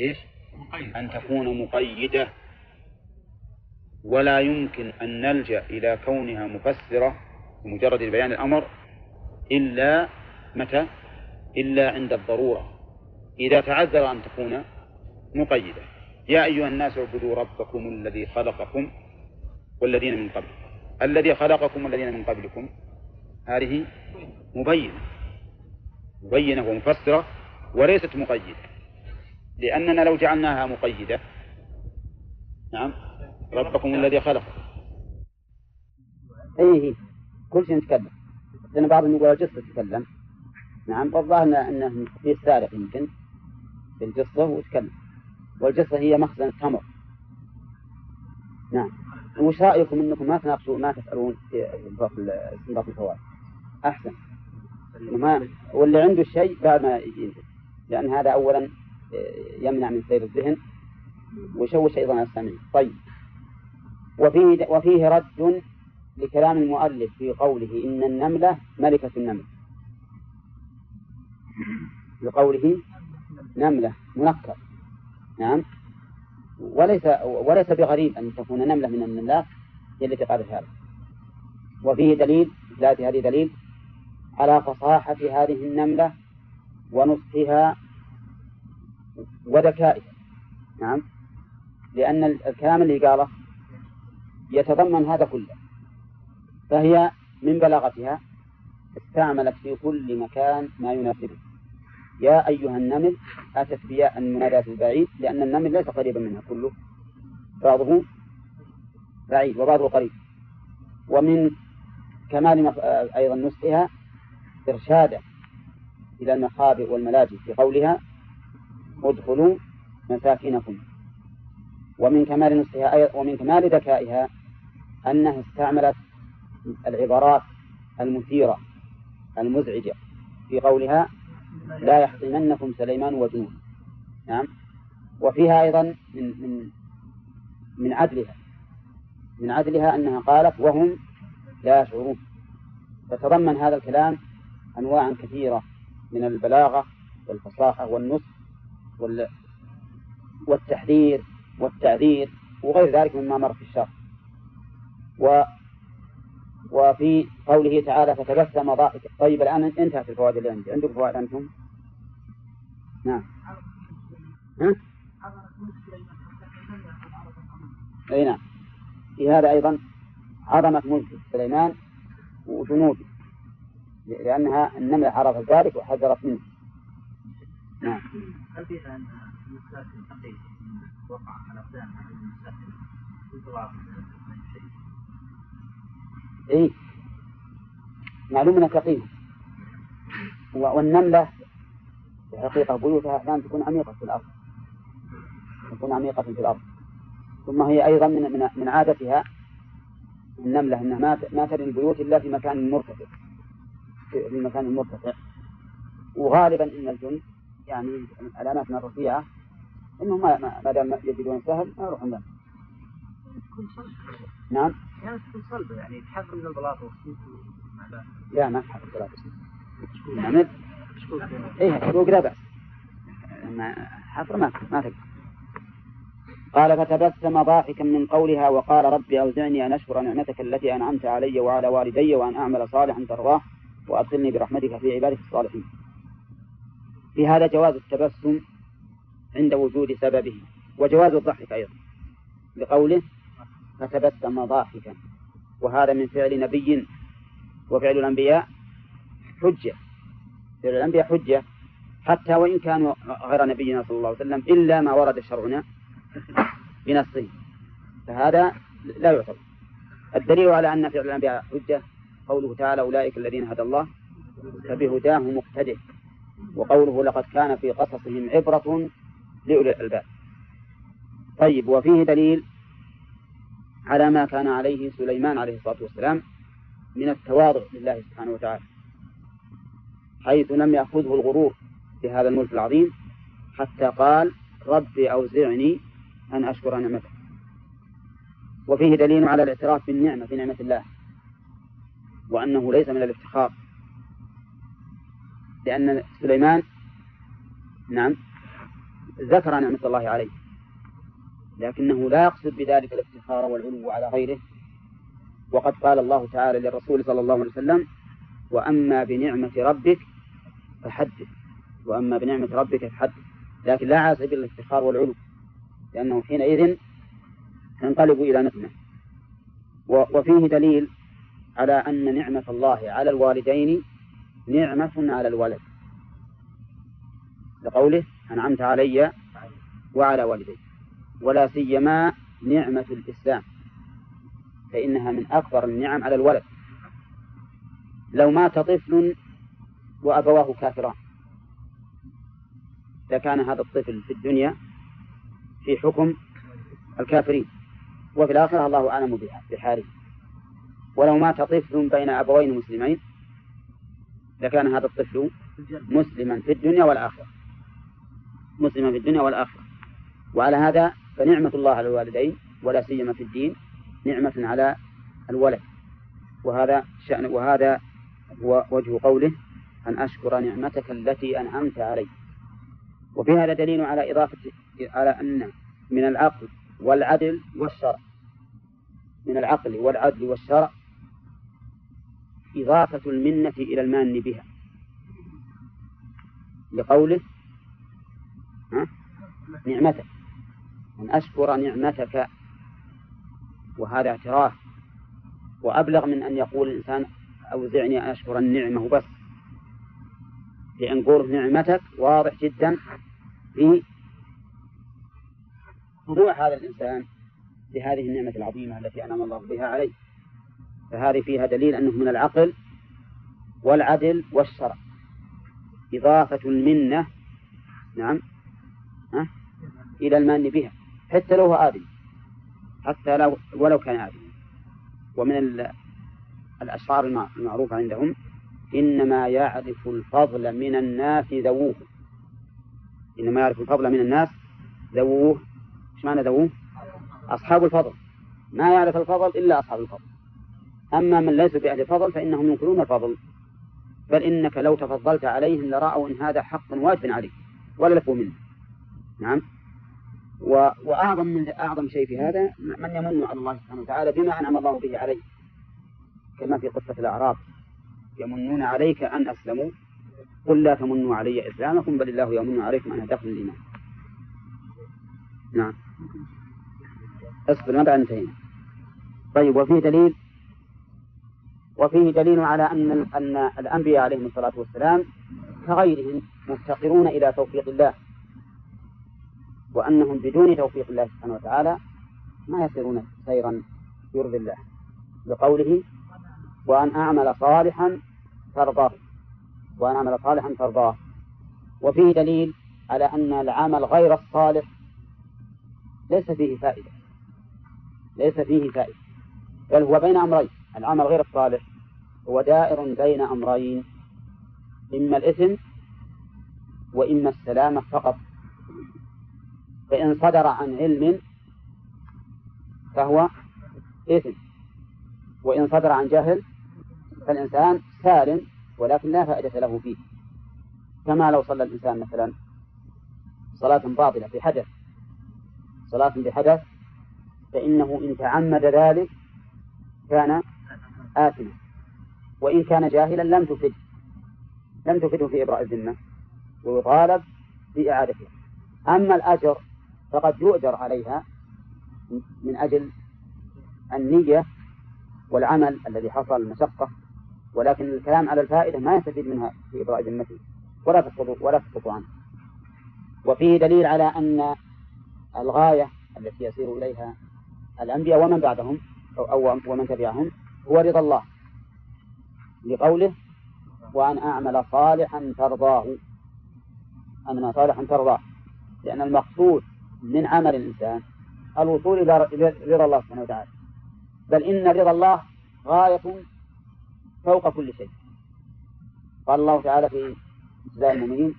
إيش؟ أن تكون مقيدة. ولا يمكن أن نلجأ إلى كونها مفسرة بمجرد بيان الأمر إلا متى؟ إلا عند الضرورة. إذا تعذر أن تكون مقيدة. يا أيها الناس اعبدوا ربكم الذي خلقكم والذين من قبل. الذي خلقكم والذين من قبلكم. هذه مبينة. مبينة ومفسرة وليست مقيدة. لأننا لو جعلناها مقيدة. نعم. ربكم الذي خلق. أي كل شيء نتكلم لأن بعضهم يقول الجصة تتكلم. نعم. والظاهر أنه في السارق يمكن. في الجصة وتكلم والجصة هي مخزن التمر. نعم. وش رأيكم أنكم ما تناقشوا ما تسألون في استنباط الفوائد؟ أحسن. ما واللي عنده الشيء بعد ما ينزل. لأن هذا أولا يمنع من سير الذهن ويشوش أيضا السامعين طيب. وفيه وفيه رد لكلام المؤلف في قوله إن النملة ملكة النمل. بقوله نملة منكر. نعم. وليس وليس بغريب أن تكون نملة من النملات هي التي قالت هذا. وفيه دليل ذات هذه دليل على فصاحة هذه النملة ونصحها وذكائها نعم. لأن الكلام اللي قاله يتضمن هذا كله. فهي من بلاغتها استعملت في كل مكان ما يناسبه. يا أيها النمل أتت بياء المناداة البعيد لأن النمل ليس قريبا منها كله. بعضه بعيد وبعضه قريب. ومن كمال أيضا نصحها إرشادا إلى المخابئ والملاجئ في قولها ادخلوا مساكنكم. ومن كمال نصحها ومن كمال ذكائها أنها استعملت العبارات المثيرة المزعجة. في قولها لا يحطمنكم سليمان وجنود نعم. وفيها أيضا من من من عدلها. من عدلها أنها قالت وهم لا يشعرون. فتضمن هذا الكلام أنواعا كثيرة من البلاغة والفصاحة والنصح والتحذير والتعذير وغير ذلك مما مر في الشرح. و وفي قوله تعالى فتبسم ضاحكا طيب الآن انتهت الفوائد اللي عندي. عندكم فوائد أنتم؟ نعم. ها؟ أي نعم. في هذا أيضا عظمة ملك سليمان وجنوده لأنها النملة عرفت ذلك وحذرت منه. نعم. هل فيها أن المساكن وقع على أقدام المساكن إيه. معلوم أنها ثقيلة والنملة في الحقيقة بيوتها أحيانا تكون عميقة في الأرض. تكون عميقة في الأرض. ثم هي أيضا من من, عادتها النملة أنها ما ما تبني البيوت إلا في مكان مرتفع. في المكان المرتفع وغالبا إن الجن يعني الأماكن الرفيعة إنهم ما ما دام يجدون سهل ما يروحون لهم نعم؟ كانت تكون صلبة يعني تحفر من البلاط لا ما تحفر البلاط. يعني إيه حروق لا بأس. حفر ما ما تقدر. قال فتبسم ضاحكا من قولها وقال ربي أوزعني أن أشكر نعمتك التي أنعمت علي وعلى والدي وأن أعمل صالحا ترضاه وأدخلني برحمتك في عبادك الصالحين. في هذا جواز التبسم عند وجود سببه وجواز الضحك أيضا. لقوله فتبسم ضاحكا وهذا من فعل نبي وفعل الأنبياء حجة. فعل الأنبياء حجة حتى وإن كانوا غير نبينا صلى الله عليه وسلم إلا ما ورد شرعنا بنصه. فهذا لا يعتبر. الدليل على أن فعل الأنبياء حجة قوله تعالى أولئك الذين هدى الله فبهداه مقتده. وقوله لقد كان في قصصهم عبرة لأولي الألباب. طيب وفيه دليل على ما كان عليه سليمان عليه الصلاة والسلام من التواضع لله سبحانه وتعالى حيث لم يأخذه الغرور بهذا الملك العظيم حتى قال ربي أوزعني أن أشكر نعمتك وفيه دليل على الاعتراف بالنعمة في نعمة الله وأنه ليس من الافتخار لأن سليمان نعم ذكر نعمة الله عليه. لكنه لا يقصد بذلك الافتخار والعلو على غيره. وقد قال الله تعالى للرسول صلى الله عليه وسلم وأما بنعمة ربك فحدث. وأما بنعمة ربك فحدث. لكن لا على سبيل الافتخار والعلو لأنه حينئذ تنقلب إلى نقمة وفيه دليل على أن نعمة الله على الوالدين نعمة على الولد. لقوله أنعمت علي وعلى والدي. ولا سيما نعمة الإسلام. فإنها من أكبر النعم على الولد. لو مات طفل وأبواه كافران. لكان هذا الطفل في الدنيا في حكم الكافرين. وفي الآخرة الله أعلم بحاله. ولو مات طفل بين أبوين مسلمين لكان هذا الطفل مسلما في الدنيا والآخرة. مسلما في الدنيا والآخرة. وعلى هذا فنعمة الله على الوالدين ولا سيما في الدين نعمة على الولد. وهذا شأن وهذا هو وجه قوله أن أشكر نعمتك التي أنعمت علي. وفي هذا دليل على إضافة على أن من العقل والعدل والشرع. من العقل والعدل والشرع إضافة المنة إلى المان بها. لقوله ها؟ نعمتك. أن أشكر نعمتك. وهذا اعتراف. وأبلغ من أن يقول الإنسان أوزعني أن أشكر النعمة بس. لأن قول نعمتك واضح جدا في خضوع هذا الإنسان لهذه النعمة العظيمة التي أنعم الله بها عليه. فهذه فيها دليل أنه من العقل والعدل والشرع. إضافة المنة نعم ها إلى المن بها حتى لو هو آدم حتى لو ولو كان آدم ومن الأشعار المعروفة عندهم إنما يعرف الفضل من الناس ذووه. إنما يعرف الفضل من الناس ذووه. إيش معنى ذووه؟ أصحاب الفضل. ما يعرف الفضل إلا أصحاب الفضل. أما من ليس بأهل الفضل فإنهم ينكرون الفضل. بل إنك لو تفضلت عليهم لرأوا أن هذا حق واجب عليك ولا لفوا منه. نعم؟ و... وأعظم من أعظم شيء في هذا من يمن على الله سبحانه وتعالى بما أنعم الله به عليه. كما في قصة الأعراب. يمنون عليك أن أسلموا. قل لا تمنوا علي إسلامكم بل الله يمن عليكم أن هداكم الإيمان. نعم. اصبر ما بعد انتهينا. طيب وفيه دليل وفيه دليل على أن أن الأنبياء عليهم الصلاة والسلام كغيرهم مفتقرون إلى توفيق الله وأنهم بدون توفيق الله سبحانه وتعالى ما يسيرون سيرا يرضي الله. بقوله وأن أعمل صالحا ترضاه وأن أعمل صالحا ترضاه. وفيه دليل على أن العمل غير الصالح ليس فيه فائدة ليس فيه فائدة بل هو بين أمرين. العمل غير الصالح. هو دائر بين أمرين إما الإثم وإما السلامة فقط. فإن صدر عن علم فهو إثم وإن صدر عن جهل فالإنسان سالم ولكن لا فائدة له فيه. كما لو صلى الإنسان مثلا صلاة باطلة في حدث صلاة بحدث فإنه إن تعمد ذلك كان آثما وإن كان جاهلا لم تفد. لم تفده في إبراء الذمة. ويطالب بإعادتها. أما الأجر فقد يؤجر عليها من أجل النية والعمل الذي حصل المشقة ولكن الكلام على الفائدة ما يستفيد منها في إبراء ذمته. ولا تسقط ولا تسقط عنه. وفيه دليل على أن الغاية التي يسير إليها الأنبياء ومن بعدهم أو, أو ومن تبعهم هو رضا الله. لقوله وأن أعمل صالحا ترضاه. أعمل صالحا ترضاه. لأن المقصود من عمل الإنسان الوصول إلى رضا الله سبحانه وتعالى. بل إن رضا الله غاية فوق كل شيء. قال الله تعالى في ابتداء المؤمنين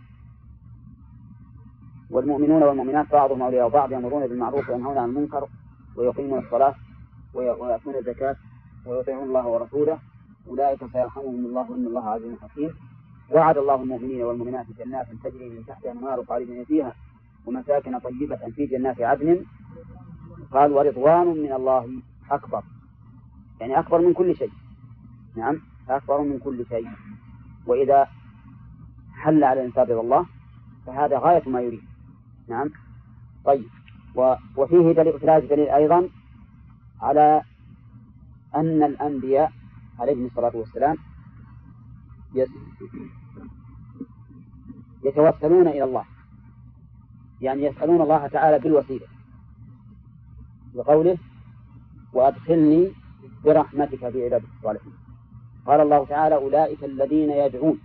والمؤمنون والمؤمنات بعضهم أولياء بعض يأمرون بالمعروف وينهون عن المنكر ويقيمون الصلاة ويأتون الزكاة. ويطيعون الله ورسوله أولئك سيرحمهم الله إن الله عزيز حكيم. وعد الله المؤمنين والمؤمنات جنات تجري من تحتها النار خالدين فيها ومساكن طيبة في جنات عدن. قال ورضوان من الله أكبر. يعني أكبر من كل شيء. نعم أكبر من كل شيء. وإذا حل على الإنسان رضا الله فهذا غاية ما يريد. نعم طيب. وفيه دليل دليل أيضا على أن الأنبياء عليهم الصلاة والسلام يتوسلون إلى الله. يعني يسألون الله تعالى بالوسيلة بقوله وأدخلني برحمتك في عبادك الصالحين. قال الله تعالى أولئك الذين يدعون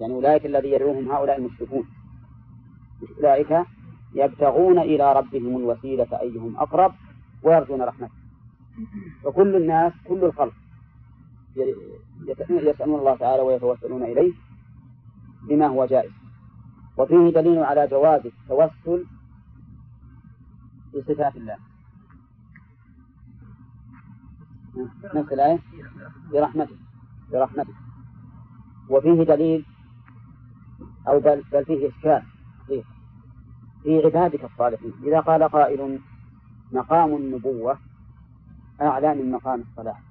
يعني أولئك الذي يدعوهم هؤلاء المشركون. أولئك يبتغون إلى ربهم الوسيلة أيهم أقرب ويرجون رحمته. فكل الناس كل الخلق يسألون الله تعالى ويتوسلون إليه بما هو جائز. وفيه دليل على جواز التوسل بصفات الله. نفس الآية؟ برحمته برحمته. وفيه دليل أو بل, بل فيه إشكال. في عبادك الصالحين. إذا قال قائل مقام النبوة أعلى من مقام الصلاح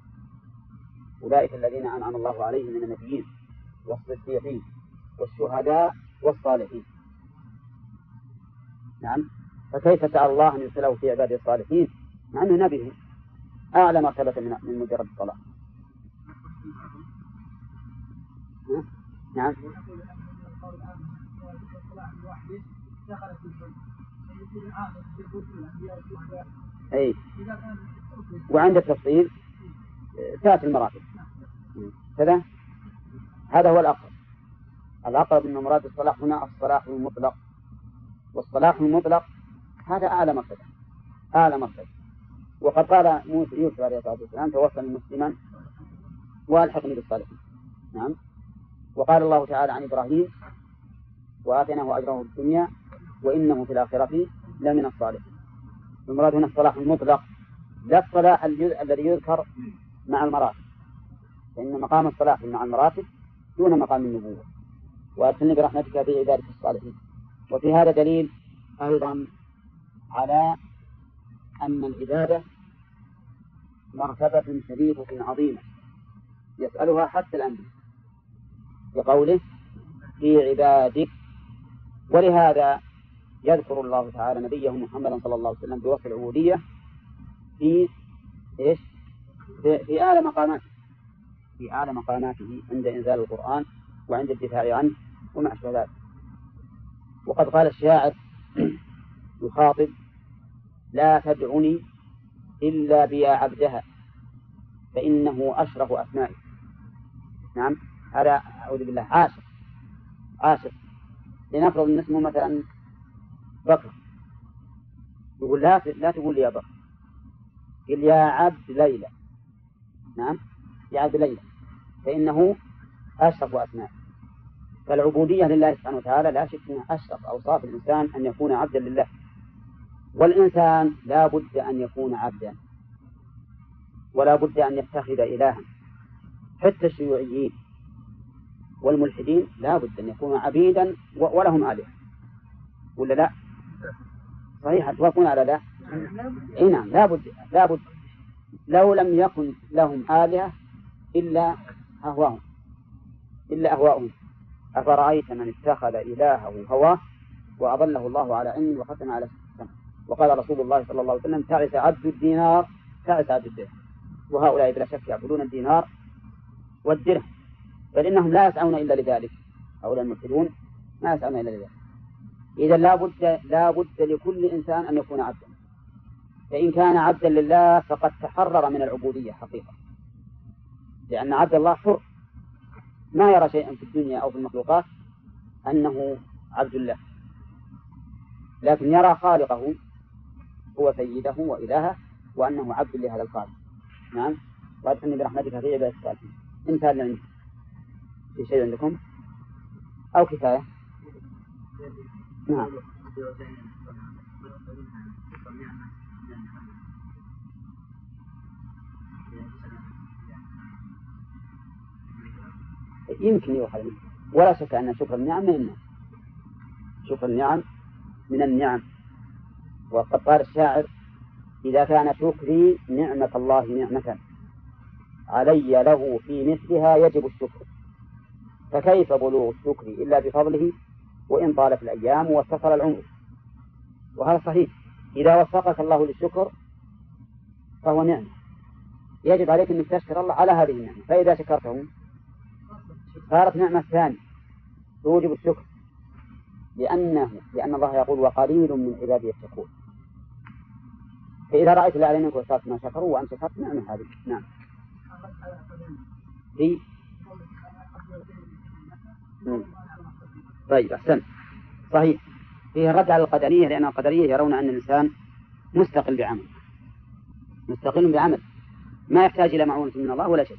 أولئك الذين أنعم الله عليهم من النبيين والصديقين والشهداء والصالحين. نعم. فكيف سأل الله أن يرسله في عباده الصالحين؟ مع أنه نبي. أعلى مرتبة من مجرد الصلاة. نعم. أي. وعند التفصيل تأتي المراتب. كذا؟ هذا هو الأقرب. الأقرب أن مراد الصلاح هنا الصلاح المطلق. والصلاح المطلق هذا أعلى مرتبة أعلى مرتبة وقد قال موسى يوسف عليه الصلاة والسلام توفني مسلما وألحقني بالصالحين. نعم. وقال الله تعالى عن إبراهيم وآتيناه أجره في الدنيا وإنه في الآخرة لمن الصالحين. المراد هنا الصلاح المطلق. لا الصلاح الذي يذكر مع المراتب. فإن مقام الصلاح مع المراتب دون مقام النبوة. وأدخلني برحمتك في عبادك الصالحين. وفي هذا دليل أيضا على أن العبادة مرتبة شريفة عظيمة. يسألها حتى الأنبياء. بقوله في عبادك. ولهذا يذكر الله تعالى نبيه محمدا صلى الله عليه وسلم بوصف العبودية في إيش؟ في, في أعلى مقاماته. في أعلى مقاماته عند إنزال القرآن وعند الدفاع عنه وما أشبه ذلك. وقد قال الشاعر يخاطب لا تدعني إلا بيا عبدها فإنه أشرف أسمائي نعم هذا أعوذ بالله عاشق عاشق. لنفرض أن اسمه مثلا بكر. يقول لا لا تقول لي يا بكر. قل يا عبد ليلى. نعم؟ يا عبد ليلى. فإنه أشرف أسماء. فالعبودية لله سبحانه وتعالى لا شك أنها أشرف أوصاف الإنسان أن يكون عبدا لله. والإنسان لا بد أن يكون عبدا. ولا بد أن يتخذ إلها. حتى الشيوعيين والملحدين لا بد أن يكونوا عبيدا ولهم آلهة ولا لا؟ صحيح؟ توافقون على لا؟ اي نعم لا بد لا بد. لو لم يكن لهم آلهة إلا أهواهم إلا أهواؤهم أفرأيت من اتخذ إلهه هواه وأضله الله على علم وختم على سمع وقال رسول الله صلى الله عليه وسلم تعس عبد الدينار تعس عبد الدرهم وهؤلاء بلا شك يعبدون الدينار والدرهم. بل إنهم لا يسعون إلا لذلك. هؤلاء الملحدون ما يسعون إلا لذلك. إذا لا بد لا بد لكل إنسان أن يكون عبدا. فإن كان عبدا لله فقد تحرر من العبودية حقيقة. لأن عبد الله حر. ما يرى شيئا في الدنيا أو في المخلوقات أنه عبد الله لكن يرى خالقه هو سيده وإلهه وأنه عبد لهذا الخالق. نعم؟ وأدخلني برحمتك في عبادة الصالحين. انتهى اللي في شيء عندكم؟ أو كفاية؟ نعم. يمكن يؤخذ ولا شك أن شكر النعم من النعم شكر النعم من النعم. وقد قال الشاعر إذا كان شكري نعمة الله نعمة. علي له في مثلها يجب الشكر. فكيف بلوغ الشكر إلا بفضله؟ وإن طالت الأيام واتصل العمر. وهذا صحيح. إذا وفقك الله للشكر فهو نعمة. يجب عليك أن تشكر الله على هذه النعمة. فإذا شكرته صارت نعمة ثانية. توجب الشكر. لأنه لأن الله يقول وقليل من عبادي الشكور فإذا رأيت الأعلى منك وصارت ما شكروا وأنت شكرت نعمة هذه. نعم. في طيب أحسن صحيح. فيه رد على القدرية لأن القدرية يرون أن الإنسان مستقل بعمل. مستقل بعمل. ما يحتاج إلى معونة من الله ولا شيء.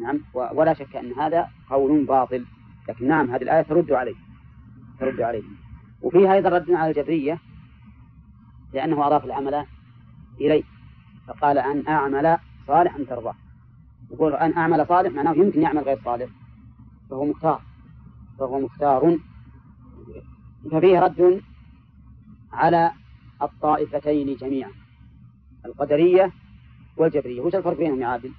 نعم ولا شك أن هذا قول باطل. لكن نعم هذه الآية ترد عليه ترد عليه. وفيها أيضا رد على الجبرية لأنه أضاف العمل إليه فقال أن أعمل صالحا ترضاه. يقول أن أعمل صالح معناه يمكن يعمل غير صالح فهو مختار فهو مختار. ففيه رد على الطائفتين جميعا القدرية والجبرية. وش الفرق بينهم يا عادل؟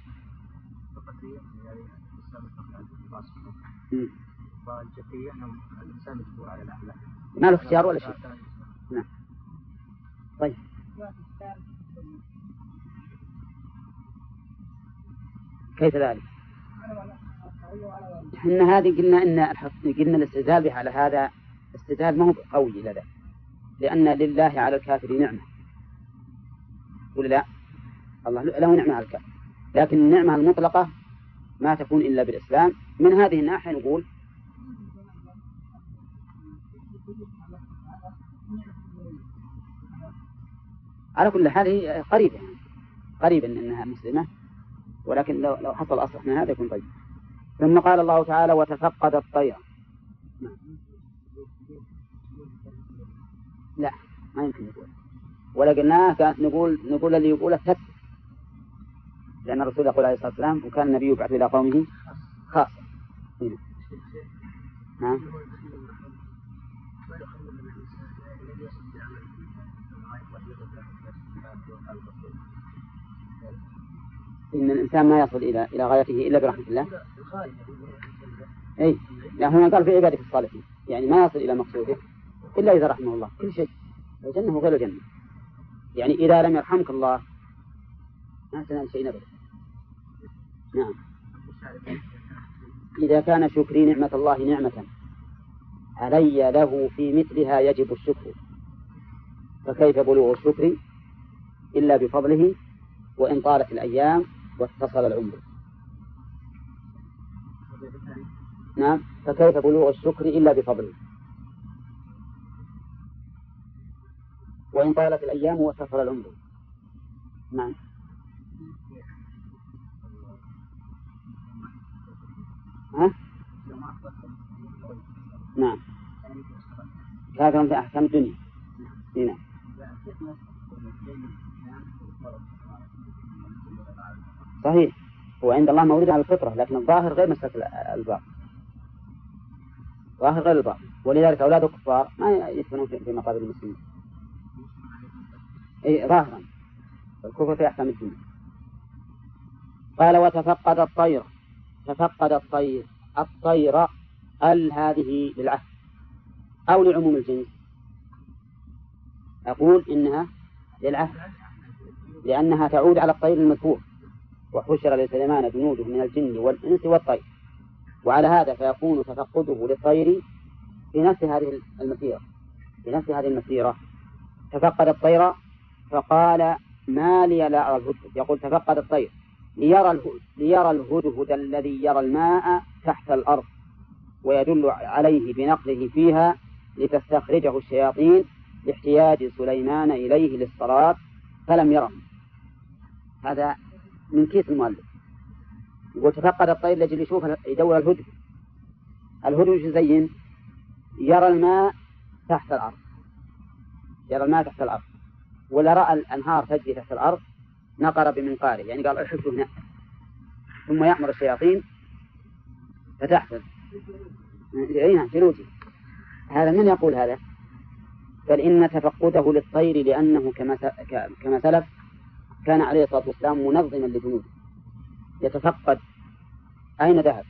الإنسان على الأعمال ما له اختيار ولا شيء؟ نعم. طيب. كيف ذلك؟ إحنا هذه قلنا إن قلنا الاستدلال على هذا استدلال ما هو قوي لنا. لأن لله على الكافر نعمة. ولا لا؟ الله له نعمة على الكافر. لكن النعمة المطلقة ما تكون إلا بالإسلام. من هذه الناحية نقول على كل حال هي قريبة قريبة إنها مسلمة ولكن لو لو حصل أصح من هذا يكون طيب. ثم قال الله تعالى وتفقد الطير. لا ما يمكن نقول ولا قلناه نقول نقول اللي يقوله تثبت لأن الرسول يقول عليه الصلاة والسلام وكان النبي يبعث إلى قومه خاصة نعم. إن الإنسان ما يصل إلى إلى غايته إلا برحمة الله. أي لا هنا قال في عبادة الصالحين. يعني ما يصل إلى مقصوده إلا إذا رحمه الله. كل شيء. الجنة وغير الجنة. يعني إذا لم يرحمك الله ما تنال شيء أبدا. نعم. إذا كان شكري نعمة الله نعمة. علي له في مثلها يجب الشكر. فكيف بلوغ الشكر إلا بفضله وإن طالت الأيام واتصل العمر؟ نعم. فكيف بلوغ الشكر إلا بفضله؟ وإن طالت الأيام واتصل العمر. نعم. ها؟ نعم. هذا في أحكام الدنيا نعم. صحيح. هو عند الله مولود على الفطرة لكن الظاهر غير مسألة الباطل ظاهر غير الباطل ولذلك أولاد الكفار ما يدفنون في مقابر المسلمين. أي ظاهرا. الكفر في أحكام الدنيا قال وتفقد الطير. تفقد الطير. الطير ال هذه للعهد أو لعموم الجنس؟ أقول إنها للعهد لأنها تعود على الطير المذكور وحشر لسليمان جنوده من الجن والإنس والطير. وعلى هذا فيكون تفقده للطير في نفس هذه المسيرة. في نفس هذه المسيرة. تفقد الطير فقال ما لي لا أرى الهدهد. يقول تفقد الطير. ليرى ليرى الهدهد الذي يرى الماء تحت الأرض ويدل عليه بنقله فيها لتستخرجه الشياطين لاحتياج سليمان إليه للصلاة فلم يره. هذا من كيس المؤلف. يقول تفقد الطير لأجل يشوف يدور الهدهد. الهدهد يزين؟ يرى الماء تحت الأرض. يرى الماء تحت الأرض. ولا رأى الأنهار تجري تحت الأرض. نقر بمنقاره يعني قال احبسوا هنا ثم يأمر الشياطين فتحفظ. أي نعم جلوجي هذا من يقول هذا؟ بل إن تفقده للطير لأنه كما كما سلف كان عليه الصلاة والسلام منظما لجنوده يتفقد أين ذهب؟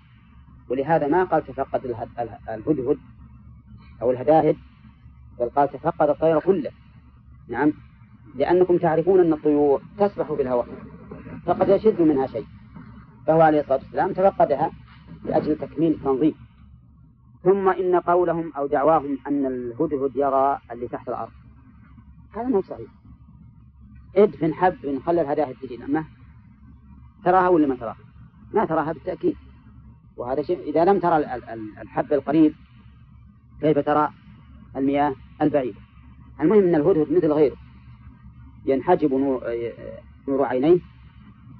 ولهذا ما قال تفقد الهدهد أو الهداهد بل قال تفقد الطير كله. نعم. لأنكم تعرفون أن الطيور تسبح في الهواء فقد يشد منها شيء فهو عليه الصلاة والسلام تفقدها لأجل تكميل التنظيم. ثم إن قولهم أو دعواهم أن الهدهد يرى اللي تحت الأرض. هذا مو صحيح. ادفن حب خلى الهداهد تجي ما؟ تراها ولا ما تراها؟ ما تراها بالتأكيد. وهذا شيء إذا لم ترى الحب القريب كيف ترى المياه البعيدة؟ المهم أن الهدهد مثل غيره. ينحجب نور, عينيه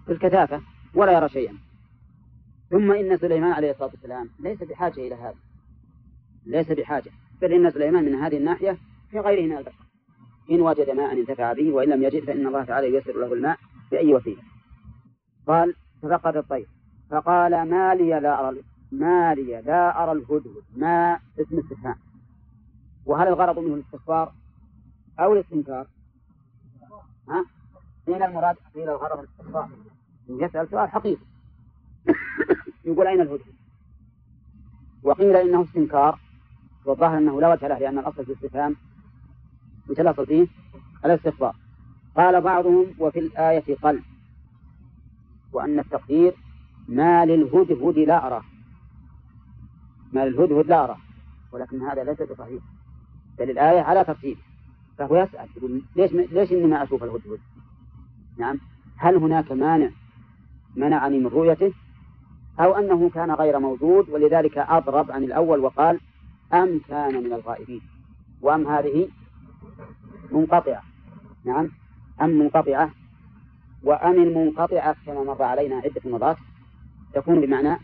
في الكثافة ولا يرى شيئا. ثم إن سليمان عليه الصلاة والسلام ليس بحاجة إلى هذا. ليس بحاجة. بل إن سليمان من هذه الناحية في غيره من البشر. إن وجد ماء انتفع به وإن لم يجد فإن الله تعالى ييسر له الماء بأي وسيلة. قال تفقد الطير. فقال ما لي لا أرى ما لي لا أرى الهدهد. ما اسم استفهام. وهل الغرض منه الاستغفار أو الاستنكار؟ ها؟ قيل المراد قيل الغرض الاستغفار يسأل سؤال حقيقي يقول أين الهدهد؟ وقيل إنه استنكار والظاهر أنه لا وجه له لأن الأصل في الاستفهام الأصل فيه؟ الاستخبار قال بعضهم وفي الآية قلب وأن التقدير ما للهدهد لا أراه ما للهدهد لا أراه ولكن هذا ليس بصحيح بل الآية على ترتيب فهو يسأل يقول ليش ليش إني ما أشوف الهدهد؟ نعم. هل هناك مانع منعني من رؤيته؟ أو أنه كان غير موجود ولذلك أضرب عن الأول وقال أم كان من الغائبين؟ وأم هذه منقطعة. نعم. أم منقطعة. وأم المنقطعة كما مر علينا عدة مرات تكون بمعنى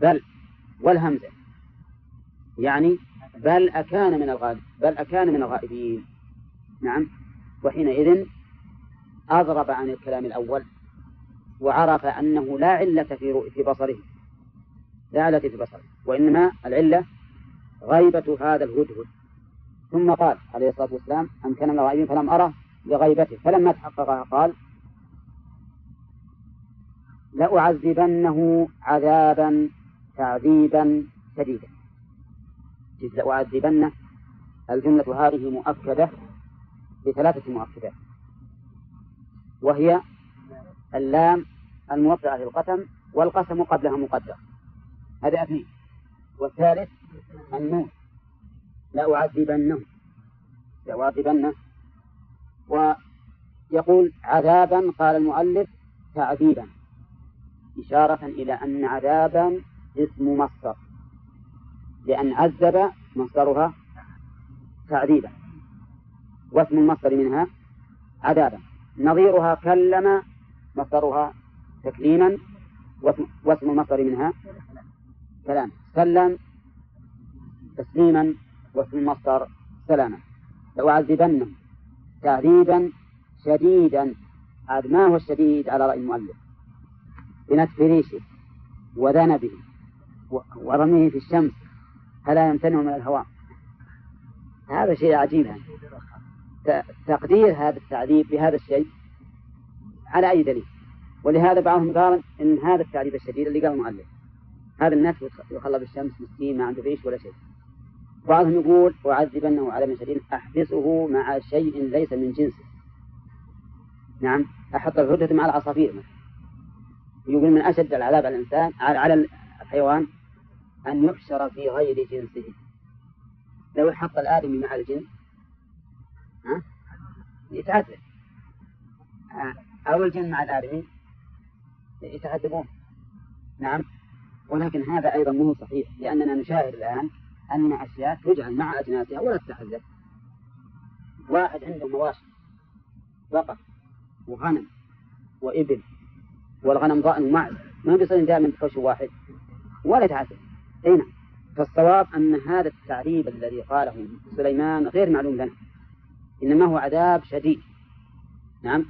بل والهمزة. يعني بل أكان من الغائب بل أكان من الغائبين. نعم. وحينئذ أضرب عن الكلام الأول وعرف أنه لا علة في في بصره. لا علة في بصره وإنما العلة غيبة هذا الهدهد. ثم قال عليه الصلاة والسلام أن كان من فلم أره لغيبته. فلما تحققها قال لأعذبنه عذابا تعذيبا شديدا. لأعذبنه. الجملة هذه مؤكدة. بثلاثة مؤكدات وهي اللام الموقعة للقسم والقسم قبلها مقدر. هذا اثنين والثالث النون. لأعذبنه لأعذبنه ويقول عذابا قال المؤلف تعذيبا. إشارة إلى أن عذابا اسم مصدر. لأن عذب مصدرها تعذيبا. واسم المصدر منها عذابا نظيرها كلم مصدرها تكليما واسم المصدر منها كلام سلم تسليما واسم المصدر سلاما. لأعذبنهم تعذيبا شديدا عاد ما هو الشديد على رأي المؤلف. بنتف ريشه وذنبه ورميه في الشمس فلا يمتنع من الهواء. هذا شيء عجيب. يعني. تقدير هذا التعذيب بهذا الشيء على أي دليل؟ ولهذا بعضهم قال إن هذا التعذيب الشديد اللي قال المؤلف. هذا الناس يخلى بالشمس مسكين ما عنده ريش ولا شيء. بعضهم يقول أعذبنه عذابا شديدا أحبسه مع شيء ليس من جنسه. نعم أحط الهدهد مع العصافير مثلا. يقول من أشد العذاب على الإنسان على الحيوان أن يحشر في غير جنسه. لو حط الآدمي مع الجن ها؟ يتعذب. أو الجن مع الآدمي يتعذبون. نعم. ولكن هذا أيضا مو صحيح لأننا نشاهد الآن أن أشياء تجعل مع أجناسها ولا تتعذب. واحد عنده مواشي بقر وغنم وإبل والغنم ضأن ومعز ما بيصير دائما بحوش واحد ولا يتعذب. أين نعم. فالصواب أن هذا التعريب الذي قاله سليمان غير معلوم لنا. إنما هو عذاب شديد. نعم.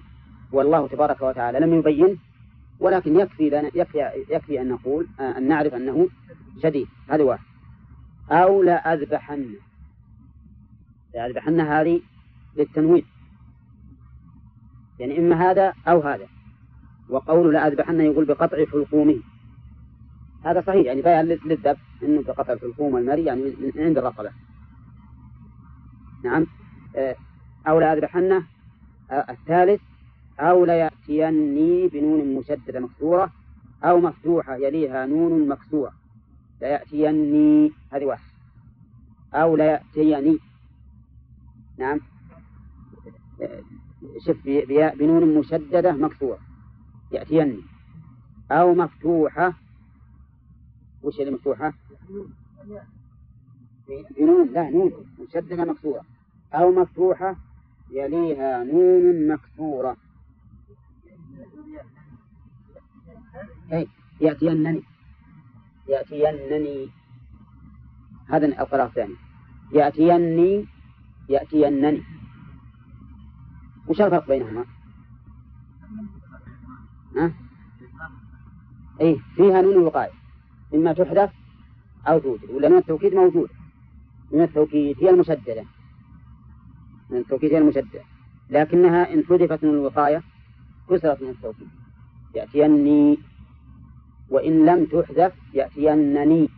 والله تبارك وتعالى لم يبين ولكن يكفي لنا يكفي يكفي أن نقول آه، أن نعرف أنه شديد. هذا واحد. أو لا أذبحن. لأذبحن هذه للتنوين. يعني إما هذا أو هذا. وقول لأذبحن يقول بقطع حلقومه. هذا صحيح يعني بيان للذبح إنه بقطع الحلقوم والمري يعني من عند الرقبة. نعم. آه، أو لأذبحنه الثالث أو ليأتيني بنون مشددة مكسورة أو مفتوحة يليها نون مكسورة. ليأتيني هذه واحد. أو ليأتيني نعم. شف بنون مشددة مكسورة. يأتيني. أو مفتوحة. وش اللي مفتوحة؟ بنون لا نون مشددة مكسورة. أو مفتوحة. يليها نون مكسورة. أي يأتينني. يأتينني. هذا القراءة الثاني يأتيني يأتينني وش الفرق بينهما؟ ها؟ أي فيها نون الوقاية إما تحذف أو توجد. ولا نون التوكيد موجود. من التوكيد هي المشددة من التوكيد هي المشددة لكنها إن حذفت من الوقاية كسرت من التوكيد يأتيني وإن لم تحذف يأتينني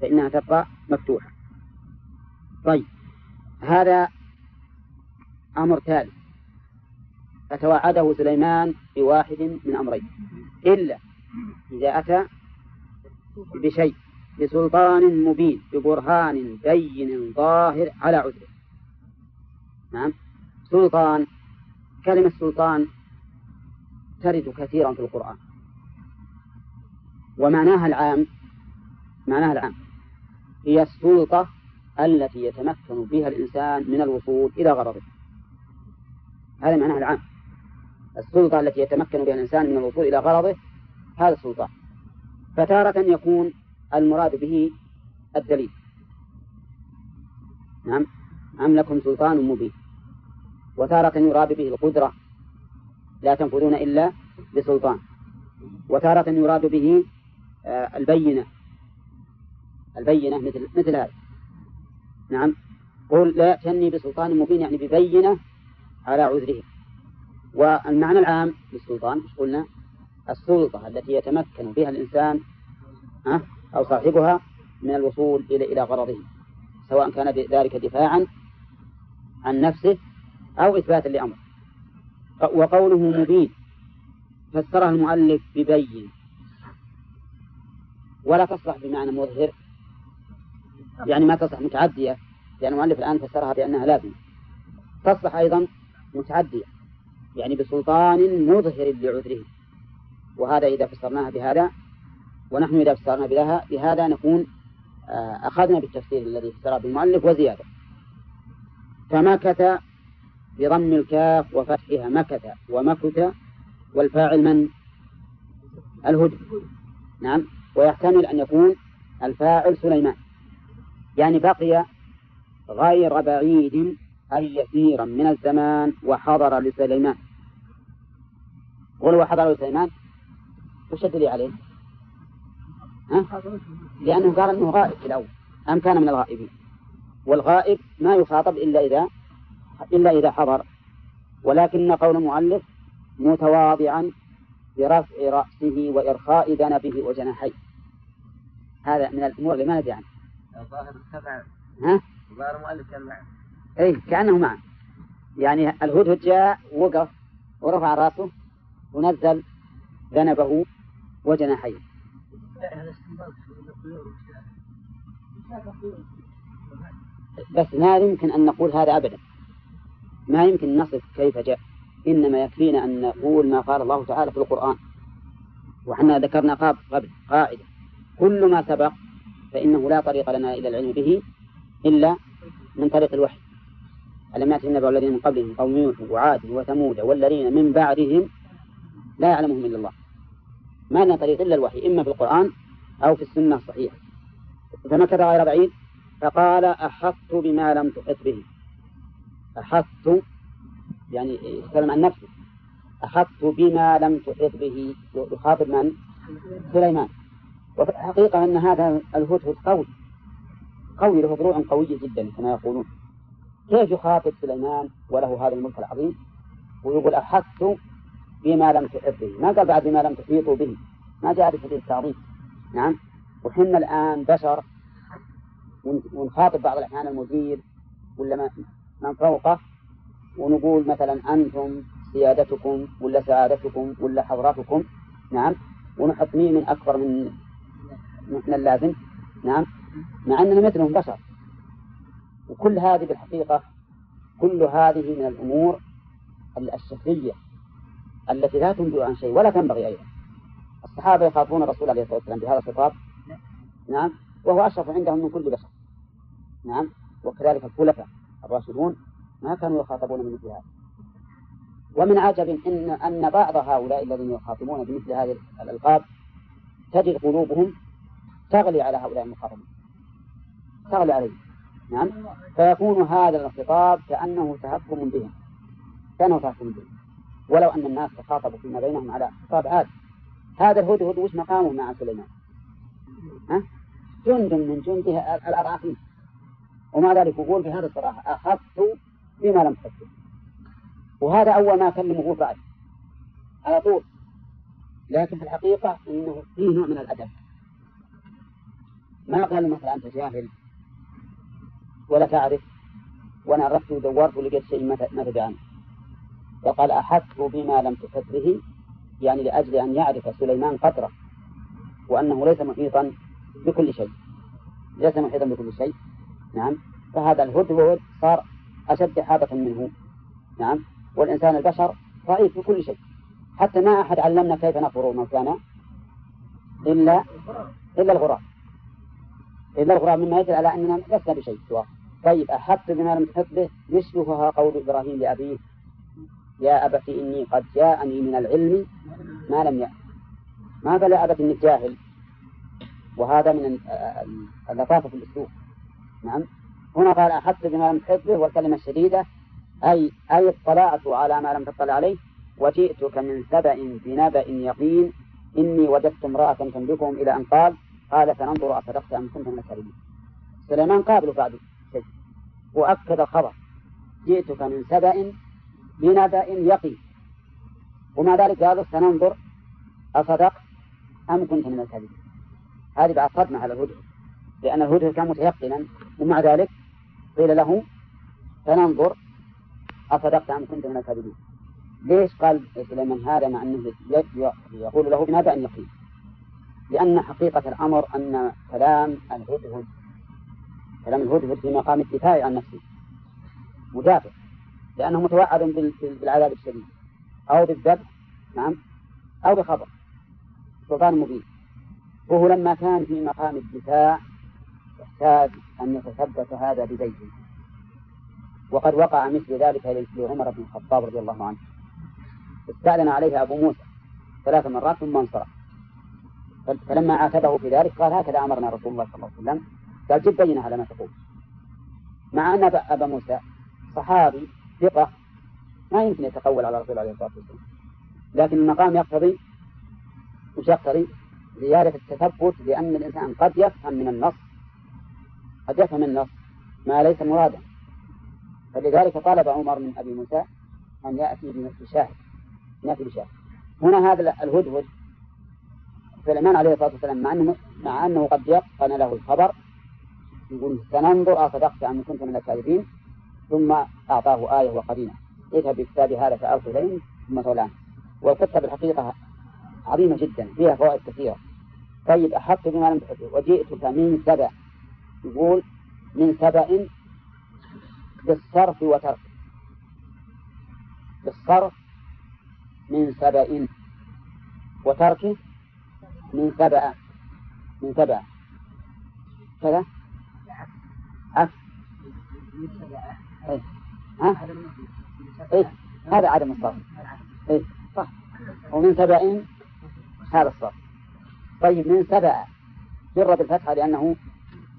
فإنها تبقى مفتوحة. طيب هذا أمر ثالث. فتوعده سليمان بواحد من أمرين. إلا إذا أتى بشيء بسلطان مبين ببرهان بين ظاهر على عذره. نعم. سلطان كلمة سلطان ترد كثيرا في القرآن. ومعناها العام معناها العام هي السلطة التي يتمكن بها الإنسان من الوصول إلى غرضه. هذا معناها العام. السلطة التي يتمكن بها الإنسان من الوصول إلى غرضه هذا السلطان فتارة يكون المراد به الدليل. نعم. أم لكم سلطان مبين؟ وتارة يراد به القدرة لا تنفذون إلا بسلطان. وتارة يراد به آه، البينة. البينة مثل مثل هذا. نعم. قل لا يأتني بسلطان مبين يعني ببينة على عذره. والمعنى العام للسلطان إيش قلنا؟ السلطة التي يتمكن بها الإنسان أو صاحبها من الوصول إلى إلى غرضه سواء كان ذلك دفاعا عن نفسه أو إثباتا لأمر. وقوله مبين فسرها المؤلف ببين. ولا تصلح بمعنى مظهر. يعني ما تصلح متعدية. لأن المؤلف الآن فسرها بأنها لازمة. تصلح أيضا متعدية. يعني بسلطان مظهر لعذره. وهذا إذا فسرناها بهذا ونحن إذا فسرنا بها بهذا نكون آه، أخذنا بالتفسير الذي فسره بالمؤلف وزيادة. فمكث بضم الكاف وفتحها مكث ومكث والفاعل من؟ الهدى. نعم. ويحتمل أن يكون الفاعل سليمان. يعني بقي غير بعيد أي يسيرا من الزمان وحضر لسليمان. قل وحضر لسليمان؟ وش الدليل عليه؟ ها؟ لأنه قال أنه غائب في الأول أم كان من الغائبين؟ والغائب ما يخاطب إلا إذا إلا إذا حضر. ولكن قول المؤلف متواضعا برفع رأسه وإرخاء ذنبه وجناحيه. هذا من الأمور اللي ما ندري عنها. الظاهر ها؟ المؤلف كان معه. اي كأنه معه. يعني الهدهد جاء وقف ورفع رأسه ونزل ذنبه وجناحيه. بس ما يمكن أن نقول هذا أبدا. ما يمكن نصف كيف جاء. إنما يكفينا أن نقول ما قال الله تعالى في القرآن. وحنا ذكرنا قبل قاعدة. كل ما سبق فإنه لا طريق لنا إلى العلم به إلا من طريق الوحي. ألم يأتي النبأ الذين من قبلهم قوم نوح وعاد وثمود والذين من بعدهم لا يعلمهم إلا الله. ما لنا طريق إلا الوحي إما في القرآن أو في السنة الصحيحة. فمكث غير بعيد فقال أحطت بما لم تحط به. أحطت يعني يتكلم عن نفسه. أحطت بما لم تحط به. يخاطب من؟ سليمان. وفي الحقيقة أن هذا الهدهد قوي. قوي له فروع قوية جدا كما يقولون. كيف يخاطب سليمان وله هذا الملك العظيم؟ ويقول أحس بما لم تحط به. ما قال بعد بما لم تحيطوا به؟ ما جاء بحديث التعظيم. نعم. وحنا الآن بشر ونخاطب بعض الأحيان المدير ولا من فوقه ونقول مثلا أنتم سيادتكم ولا سعادتكم ولا حضرتكم نعم. ونحط ميم أكبر من من اللازم نعم. مع أننا مثلهم بشر. وكل هذه بالحقيقة كل هذه من الأمور الشكلية التي لا تنبئ عن شيء ولا تنبغي أيضا. الصحابة يخافون الرسول عليه الصلاة والسلام بهذا الخطاب نعم. وهو أشرف عندهم من كل بشر نعم. وكذلك الخلفاء. الراشدون ما كانوا يخاطبون بمثل هذا. ومن عجب إن أن بعض هؤلاء الذين يخاطبون بمثل هذه الألقاب تجد قلوبهم تغلي على هؤلاء المخاطبين. تغلي عليهم. نعم. فيكون هذا الخطاب كأنه تهكم بهم. كأنه تهكم بهم. ولو أن الناس تخاطبوا فيما بينهم على خطاب عاد. هذا الهدهد وش مقامه مع سليمان؟ ها؟ جند من جنده الأضعافين ومع ذلك يقول في هذا الصراحة أخذت بما لم تحسب وهذا أول ما كلمه بعد على طول. لكن في الحقيقة إنه فيه نوع من الأدب. ما قال مثلا أنت جاهل ولا تعرف وأنا عرفت ودورت ولقيت شيء ما تدري عنه. وقال أحدت بما لم تحط به يعني لأجل أن يعرف سليمان قدره وأنه ليس محيطا بكل شيء. ليس محيطا بكل شيء. نعم. فهذا الهدهد صار أشد حابة منه. نعم. والإنسان البشر ضعيف في كل شيء. حتى ما أحد علمنا كيف نفر موتانا إلا إلا الغراب. إلا الغراب مما يدل على أننا لسنا بشيء. سواء طيب أحبت بما لم تحط به؟ يشبهها قول إبراهيم لأبيه يا أبت إني قد جاءني من العلم ما لم يأت. ما قال أبت إنك جاهل؟ وهذا من اللطافة في الأسلوب. نعم. هنا قال أحبت بما لم تحط به والكلمة الشديدة أي أي اطلعت على ما لم تطلع عليه. وجئتك من سبأ بنبأ يقين إني وجدت امرأة تملكهم إلى أن قال قال سننظر أصدقت أم كنت من الكاذبين. سليمان قابل بعد شيء وأكد الخبر. جئتك من سبأ بنبأ يقين. ومع ذلك قالوا سننظر أصدقت أم كنت من الكاذبين. هذه بعد صدمة على الهدهد لأن الهدهد كان متيقنا. ومع ذلك قيل له سننظر أصدقت أم كنت من الكاذبين. ليش قال سليمان هذا مع أنه يقول له بنبأ يقين لأن حقيقة الأمر أن كلام الهدهد كلام الهدهد في مقام الدفاع عن نفسه. مدافع. لأنه متوعد بالعذاب الشديد. أو بالذبح نعم. أو بخبر. سلطان مبين. وهو لما كان في مقام الدفاع احتاج أن يتثبت هذا ببيته وقد وقع مثل ذلك لعمر بن الخطاب رضي الله عنه. استأذن عليه أبو موسى ثلاث مرات ثم انصرف. فلما عاتبه في ذلك قال هكذا أمرنا رسول الله صلى الله عليه وسلم. قال جد بينة على ما تقول. مع أن أبا موسى صحابي ثقة ما يمكن يتقول على رسول الله عليه الصلاة والسلام لكن المقام يقتضي وش يقتضي؟ زيادة التثبت لأن الإنسان قد يفهم من النص قد يفهم النص ما ليس مرادا. فلذلك طلب عمر من أبي موسى أن يأتي بشاهد يأتي بشاهد هنا هذا الهدهد سليمان عليه الصلاة والسلام مع أنه مع أنه قد يقن له الخبر يقول سننظر أصدقت أم كنت من الكاذبين ثم أعطاه آية وقرينة. اذهب بكتاب هذا فألقه إليه ثم تولى والقصة بالحقيقة عظيمة جدا فيها فوائد كثيرة. طيب أحط بما لم تحط وجئتك من سبأ. يقول من سبأ بالصرف وترك. بالصرف من سبأ وتركه من سبأ. من سبأ. كذا؟ عكس إيه. ها؟ إيه؟ هذا عدم الصرف. إيه؟ صح. ومن سبأ هذا الصرف. طيب من سبأ. جر بالفتحة لأنه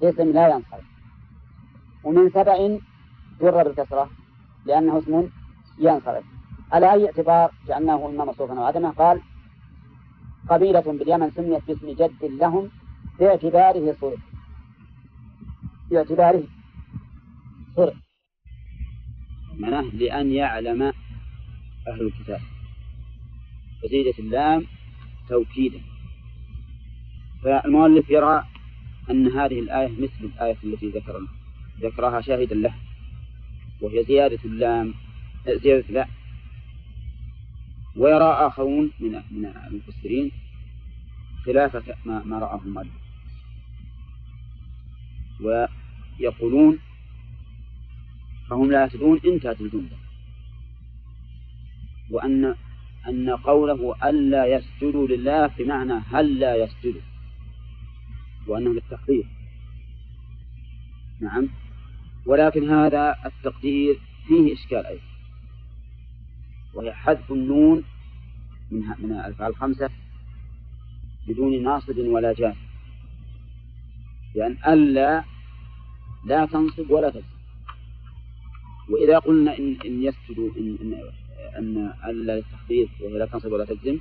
اسم لا ينصرف ومن سبأ جر بالكسرة لأنه اسم ينصرف على أي اعتبار جعلناه إما مصروفا أو عدمه قال قبيلة باليمن سميت باسم جد لهم باعتباره صرف باعتباره صرف معناه لأن يعلم أهل الكتاب. فزيدت اللام توكيدا. فالمؤلف يرى أن هذه الآية مثل الآية التي ذكر ذكرها شاهدا له وهي زيادة اللام زيادة لا. ويرى آخرون من من المفسرين خلاف ما, ما رآه المؤلف ويقولون فهم لا يهتدون انتهت الجملة وأن أن قوله ألا يسجدوا لله بمعنى هل لا يسجدوا. وأنه للتقدير. نعم. ولكن هذا التقدير فيه إشكال أيضا. وهي حذف النون من من الأفعال الخمسة بدون ناصب ولا جاز لأن ألا لا تنصب ولا تجزم وإذا قلنا إن, إن يسجدوا إن, إن, أن ألا للتخفيف وهي لا تنصب ولا تجزم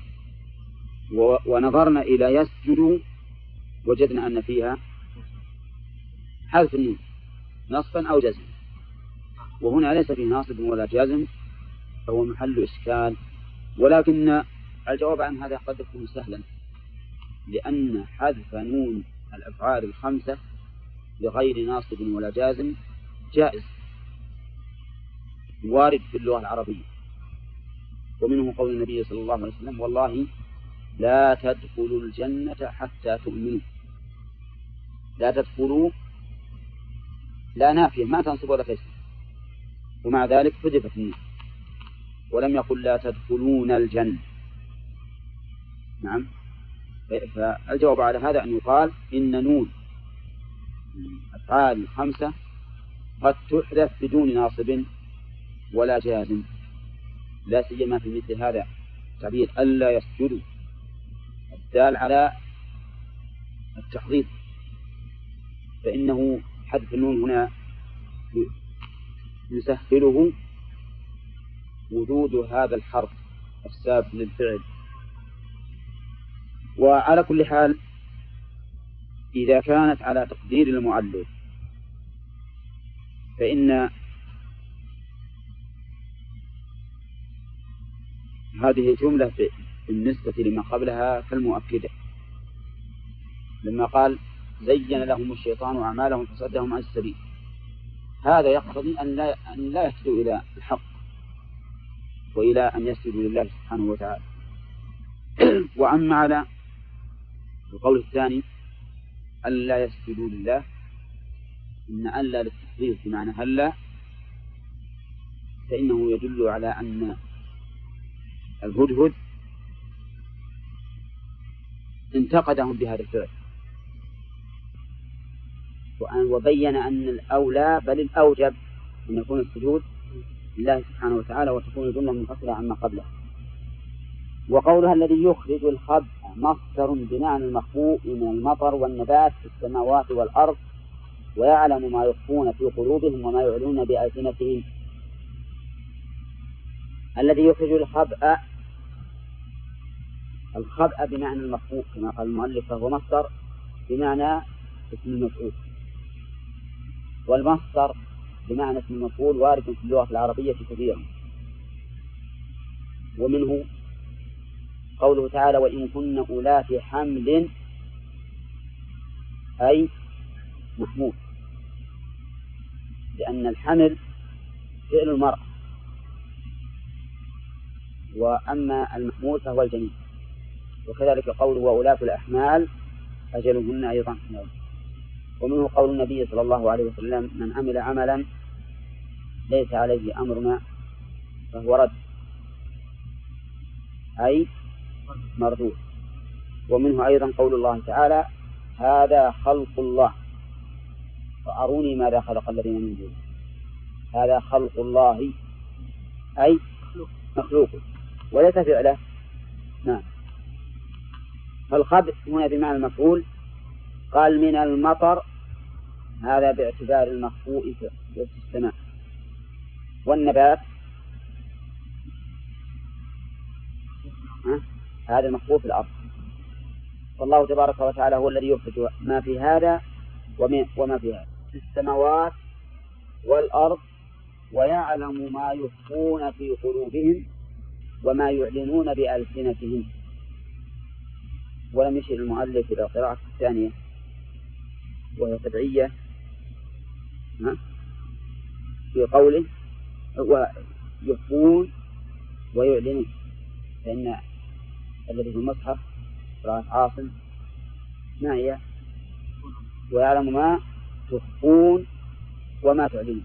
ونظرنا إلى يسجد وجدنا أن فيها حذف النون نصبا أو جزما. وهنا ليس فيه ناصب ولا جازم فهو محل إشكال. ولكن الجواب عن هذا قد يكون سهلا لأن حذف نون الأفعال الخمسة بغير ناصب ولا جازم جائز وارد في اللغة العربية. ومنه قول النبي صلى الله عليه وسلم والله لا تدخلوا الجنة حتى تؤمنوا. لا تدخلوا لا نافية ما تنصب ولا تجزم ومع ذلك حذفت النون ولم يقل لا تدخلون الجنة. نعم. فالجواب على هذا أن يقال إن نون أفعال الخمسة قد تحذف بدون ناصب ولا جازم لا سيما في مثل هذا التعبير ألا يسجدوا. الدال على التحضيض فإنه حذف النون هنا يسهله وجود هذا الحرف السابق للفعل. وعلى كل حال إذا كانت على تقدير المؤلف فإن هذه جملة بالنسبة لما قبلها كالمؤكدة لما قال زين لهم الشيطان أعمالهم فصدهم عن السبيل. هذا يقتضي أن لا أن لا يهتدوا إلى الحق وإلى أن يسجدوا لله سبحانه وتعالى. وأما على القول الثاني ألا يسجدوا لله إن ألا للتحريف بمعنى هلا فإنه يدل على أن الهدهد انتقدهم بهذا الفعل. وبين أن الأولى بل الأوجب أن يكون السجود لله سبحانه وتعالى وتكون الجملة منفصلة عما قبلها وقولها الذي يخرج الخبء مصدر بمعنى المخبوء من المطر والنبات في السماوات والأرض ويعلم ما يخفون في قلوبهم وما يعلنون بألسنتهم. الذي يخرج الخبأ الخبأ بمعنى المخبوء كما قال المؤلف فهو مصدر بمعنى اسم المفعول. والمصدر بمعنى اسم المفعول وارد في اللغة العربية كثيرا. ومنه قوله تعالى وإن كن أولات حمل أي محمول. لأن الحمل فعل المرأة وأما المحمول فهو الجنين وكذلك قوله وأولاة الأحمال أجلهن أيضا. ومنه قول النبي صلى الله عليه وسلم من عمل عملا ليس عليه أمرنا فهو رد. أي مردود. ومنه أيضا قول الله تعالى هذا خلق الله. فأروني ماذا خلق الذين من دونه هذا خلق الله. أي مخلوق. وليس فعله. نعم. فالخبث هنا بمعنى المفعول قال من المطر هذا باعتبار المخفوء في السماء. والنبات؟ هذا المخفوء في الأرض. والله تبارك وتعالى هو الذي يخرج ما في هذا وما في هذا. في السماوات والأرض ويعلم ما يخفون في قلوبهم وما يعلنون بألسنتهم. ولم يشر المؤلف إلى القراءة الثانية. وهي تبعية في قوله ويخفون ويعلنون فإن الذي في المصحف قراءة عاصم ما هي؟ ويعلم ما تخفون وما تعلنون.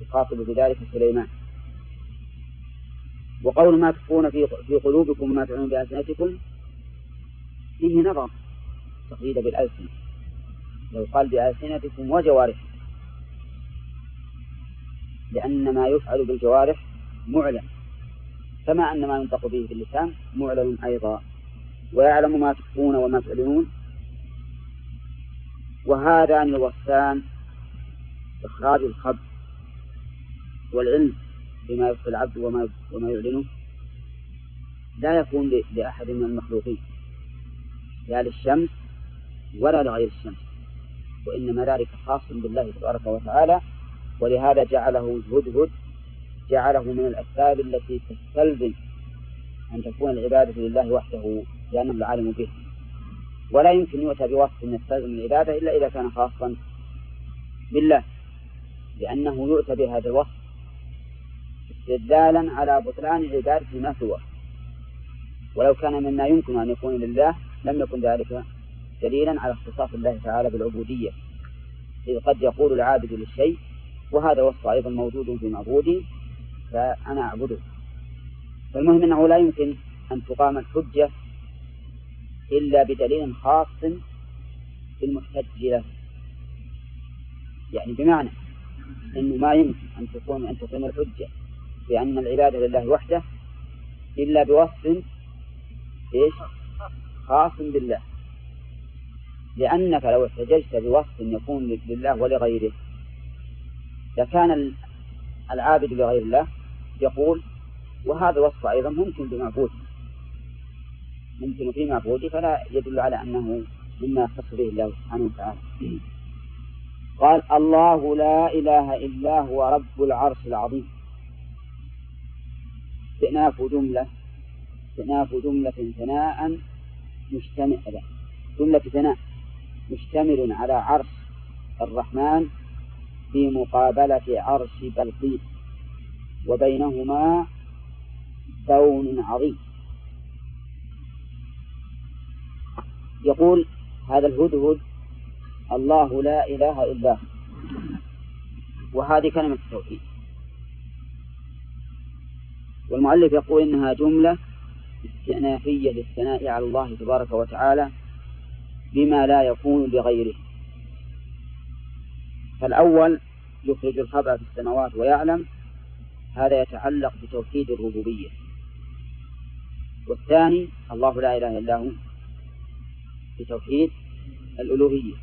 يخاطب بذلك سليمان. وقول ما تخفون في في قلوبكم وما تعلنون بألسنتكم فيه نظر تقييد بالألسنة. لو قال بألسنتكم وجوارحكم. لأن ما يفعل بالجوارح معلن كما أن ما ينطق به باللسان معلن أيضا. ويعلم ما تخفون وما تعلنون. وهذان الوصفان إخراج الخبر والعلم بما يخفي العبد وما وما يعلنه. لا يكون لأحد من المخلوقين. لا للشمس ولا لغير الشمس. وإنما ذلك خاص بالله تبارك وتعالى ولهذا جعله الهدهد جعله من الأسباب التي تستلزم أن تكون العبادة لله وحده لأنه العالم به. ولا يمكن يؤتى بوصف يستلزم العبادة إلا إذا كان خاصا بالله لأنه يؤتى بهذا الوصف استدلالا على بطلان عبادة ما سواه. ولو كان مما يمكن أن يكون لله لم يكن ذلك دليلا على اختصاص الله تعالى بالعبودية. إذ قد يقول العابد للشيء وهذا وصف أيضا موجود في معبودي فأنا أعبده. فالمهم أنه لا يمكن أن تقام الحجة إلا بدليل خاص بالمحتج له. يعني بمعنى أنه ما يمكن أن تكون أن تقيم الحجة بأن العبادة لله وحده إلا بوصف إيش؟ خاص بالله. لأنك لو احتججت بوصف يكون لله ولغيره. لكان العابد لغير الله يقول وهذا وصف أيضا ممكن بمعبود. ممكن في معبود فلا يدل على أنه مما يختص به الله سبحانه وتعالى. قال الله لا إله إلا هو رب العرش العظيم. استئناف جملة استئناف جملة ثناء مشتمل جملة ثناء. مشتمل على عرش الرحمن في مقابلة عرش بلقيس وبينهما كون عظيم. يقول هذا الهدهد الله لا إله إلا هو. وهذه كلمة التوحيد. والمؤلف يقول إنها جملة استئنافية للثناء على الله تبارك وتعالى بما لا يكون لغيره. فالأول يخرج الخبأ في السماوات ويعلم هذا يتعلق بتوحيد الربوبية. والثاني الله لا إله إلا هو بتوحيد الألوهية.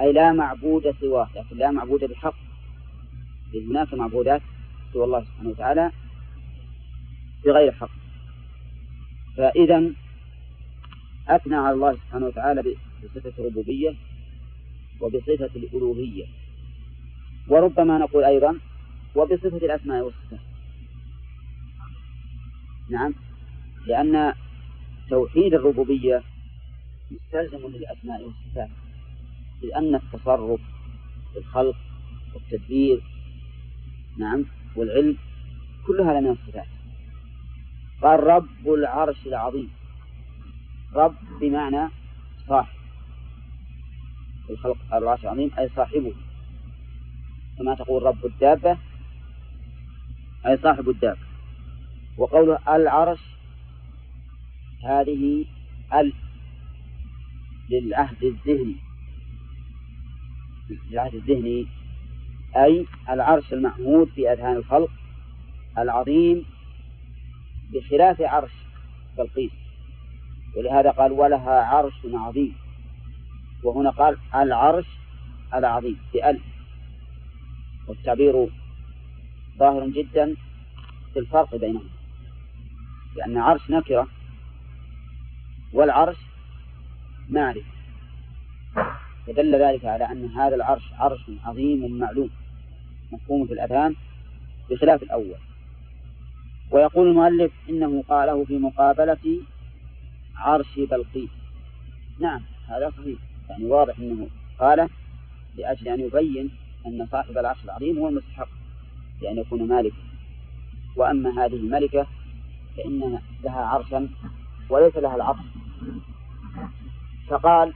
أي لا معبود سواه لكن لا معبود بحق إذ هناك معبودات سوى الله سبحانه وتعالى بغير حق. فإذا أثنى على الله سبحانه وتعالى بصفة الربوبية وبصفة الألوهية. وربما نقول أيضا وبصفة الأسماء والصفات. نعم. لأن توحيد الربوبية مستلزم للأسماء والصفات. لأن التصرف في الخلق والتدبير نعم والعلم كل هذا من الصفات قال رب العرش العظيم. رب بمعنى صاحب. الخلق العرش العظيم أي صاحبه. كما تقول رب الدابة أي صاحب الدابة. وقوله العرش هذه ال للعهد الذهني. للعهد الذهني أي العرش المعهود في أذهان الخلق العظيم بخلاف عرش بلقيس ولهذا قال ولها عرش عظيم. وهنا قال العرش العظيم بألف. والتعبير ظاهر جدا في الفرق بينهم. لأن عرش نكرة والعرش معرفة. فدل ذلك على أن هذا العرش عرش عظيم معلوم. مفهوم في الأذان بخلاف الأول. ويقول المؤلف إنه قاله في مقابلة عرش بلقيس. نعم هذا صحيح. يعني واضح أنه قاله لأجل أن يبين أن صاحب العرش العظيم هو المستحق لأن يكون مالكا وأما هذه الملكة فإن لها عرشا وليس لها العرش فقال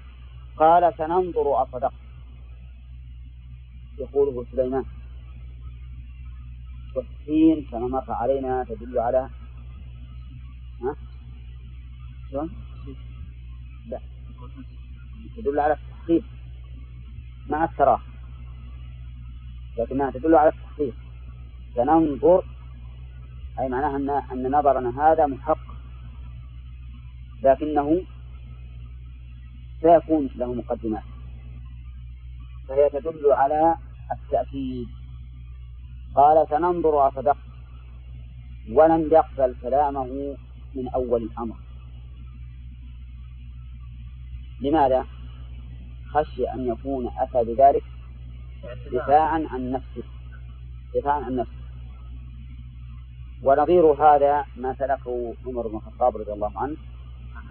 قال سننظر أصدقت يقوله سليمان. والسين كما مر علينا تدل على ها؟ شلون؟ لا. تدل على التحقيق. مع التراخي لكنها تدل على التحقيق. سننظر أي معناها أن أن نظرنا هذا محقق. لكنه سيكون له مقدمات. فهي تدل على التأكيد. قال سننظر أصدقت ولم يقبل كلامه من أول الأمر. لماذا؟ خشي أن يكون أتى بذلك دفاعا عن نفسه دفاعا عن نفسه. ونظير هذا ما سلكه عمر بن الخطاب رضي الله عنه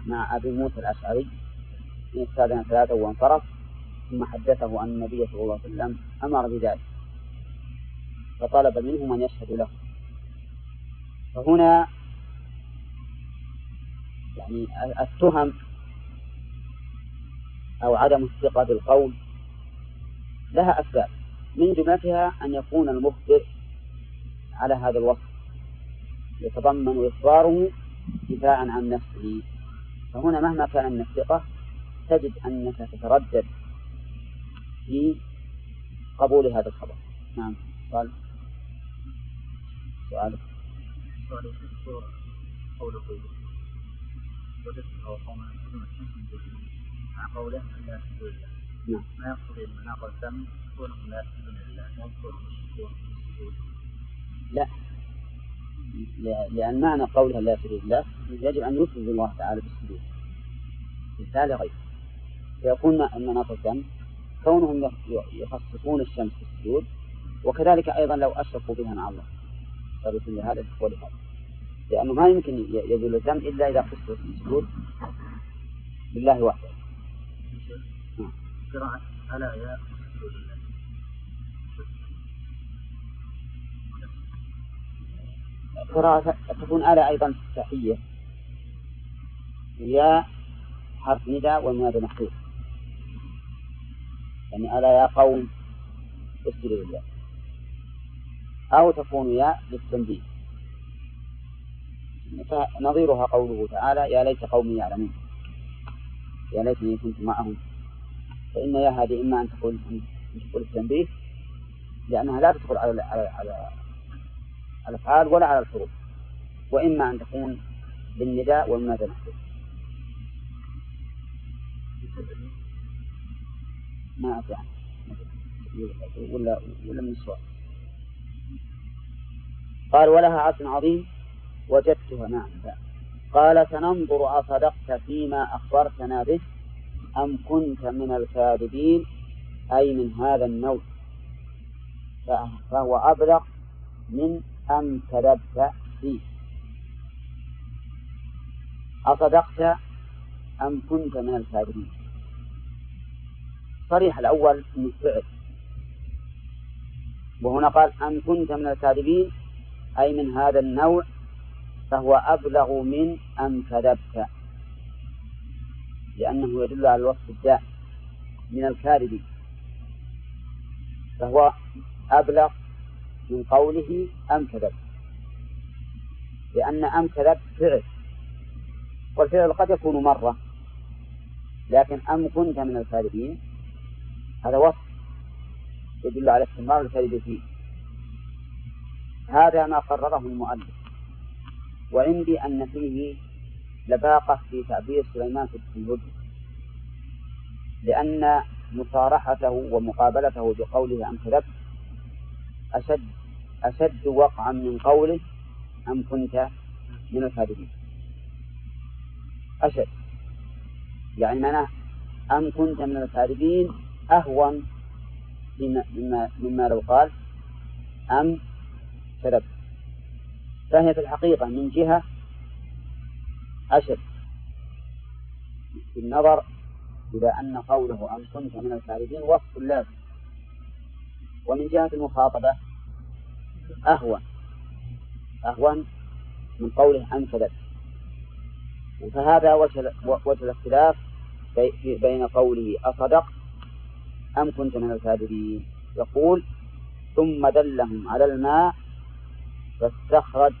مع أبي موسى الأشعري السادة ثلاثة وانصرف ثم حدثه أن النبي صلى الله عليه وسلم أمر بذلك. فطلب منه من يشهد له. فهنا يعني التهم أو عدم الثقة بالقول لها أسباب. من جملتها أن يكون المخبر على هذا الوصف يتضمن إخباره دفاعا عن نفسه. فهنا مهما كان من الثقة تجد أنك تتردد في قبول هذا الخبر. نعم قال. سؤالك سؤالي في قوله وجدته قوما مع قوله أن لا نعم. ما يقصد كونهم لا يسجدون لله السجود لا لأن معنى قولها لا يسجد لله يجب أن يفرد الله تعالى بالسجود مثال غير. فيكون مناط الدم كونهم يخصصون الشمس بالسجود وكذلك أيضا لو أشركوا بها مع الله. فبسم هذا ولهذا لأنه ما يمكن يزول الذنب إلا إذا خصص السجود لله وحده. قراءة ألا يا قراءة تكون ألا أيضا في التحية يا حرف نداء والمنادى محذوف يعني ألا يا قوم اسجدوا لله. أو تكون يا للتنبيه. نظيرها قوله تعالى يا ليت قومي يعلمون يا ليتني كنت معهم. فإن يا هذه إما أن تقول أن تقول التنبيه لأنها لا تدخل على على على الأفعال ولا على الحروف وإما أن تكون بالنداء والمنادى محذوف ما أدري ولا ولا من السؤال قال ولها عرش عظيم وجدتها نعم قال سننظر أصدقت فيما أخبرتنا به. أم كنت من الكاذبين أي من هذا النوع. فهو أبلغ من أم كذبت فيه. أصدقت أم كنت من الكاذبين صريح الأول من فعل وهنا قال أم كنت من الكاذبين أي من هذا النوع فهو أبلغ من أم كذبت. لأنه يدل على الوصف الدائم من الكاذب. فهو أبلغ من قوله أم كذب. لأن أم كذب فعل. والفعل قد يكون مرة لكن أم كنت من الكاذبين هذا وصف يدل على استمرار الكذب فيه. هذا ما قرره المؤلف. وعندي أن فيه لباقة في تعبير سليمان في الهدى لأن مصارحته ومقابلته بقوله أم كذبت أشد أشد وقعا من قوله أم كنت من الكاذبين. أشد يعني معناه أم كنت من الكاذبين أهون مما, مما لو قال أم كذبت. فهي في الحقيقة من جهة أشد بالنظر إلى أن قوله أن كنت من الكاذبين وصف لازم. ومن جهة المخاطبة أهون أهون من قوله أن كذبت. فهذا وجه وجه الاختلاف بين قوله أصدق أم كنت من الكاذبين يقول ثم دلهم على الماء فاستخرج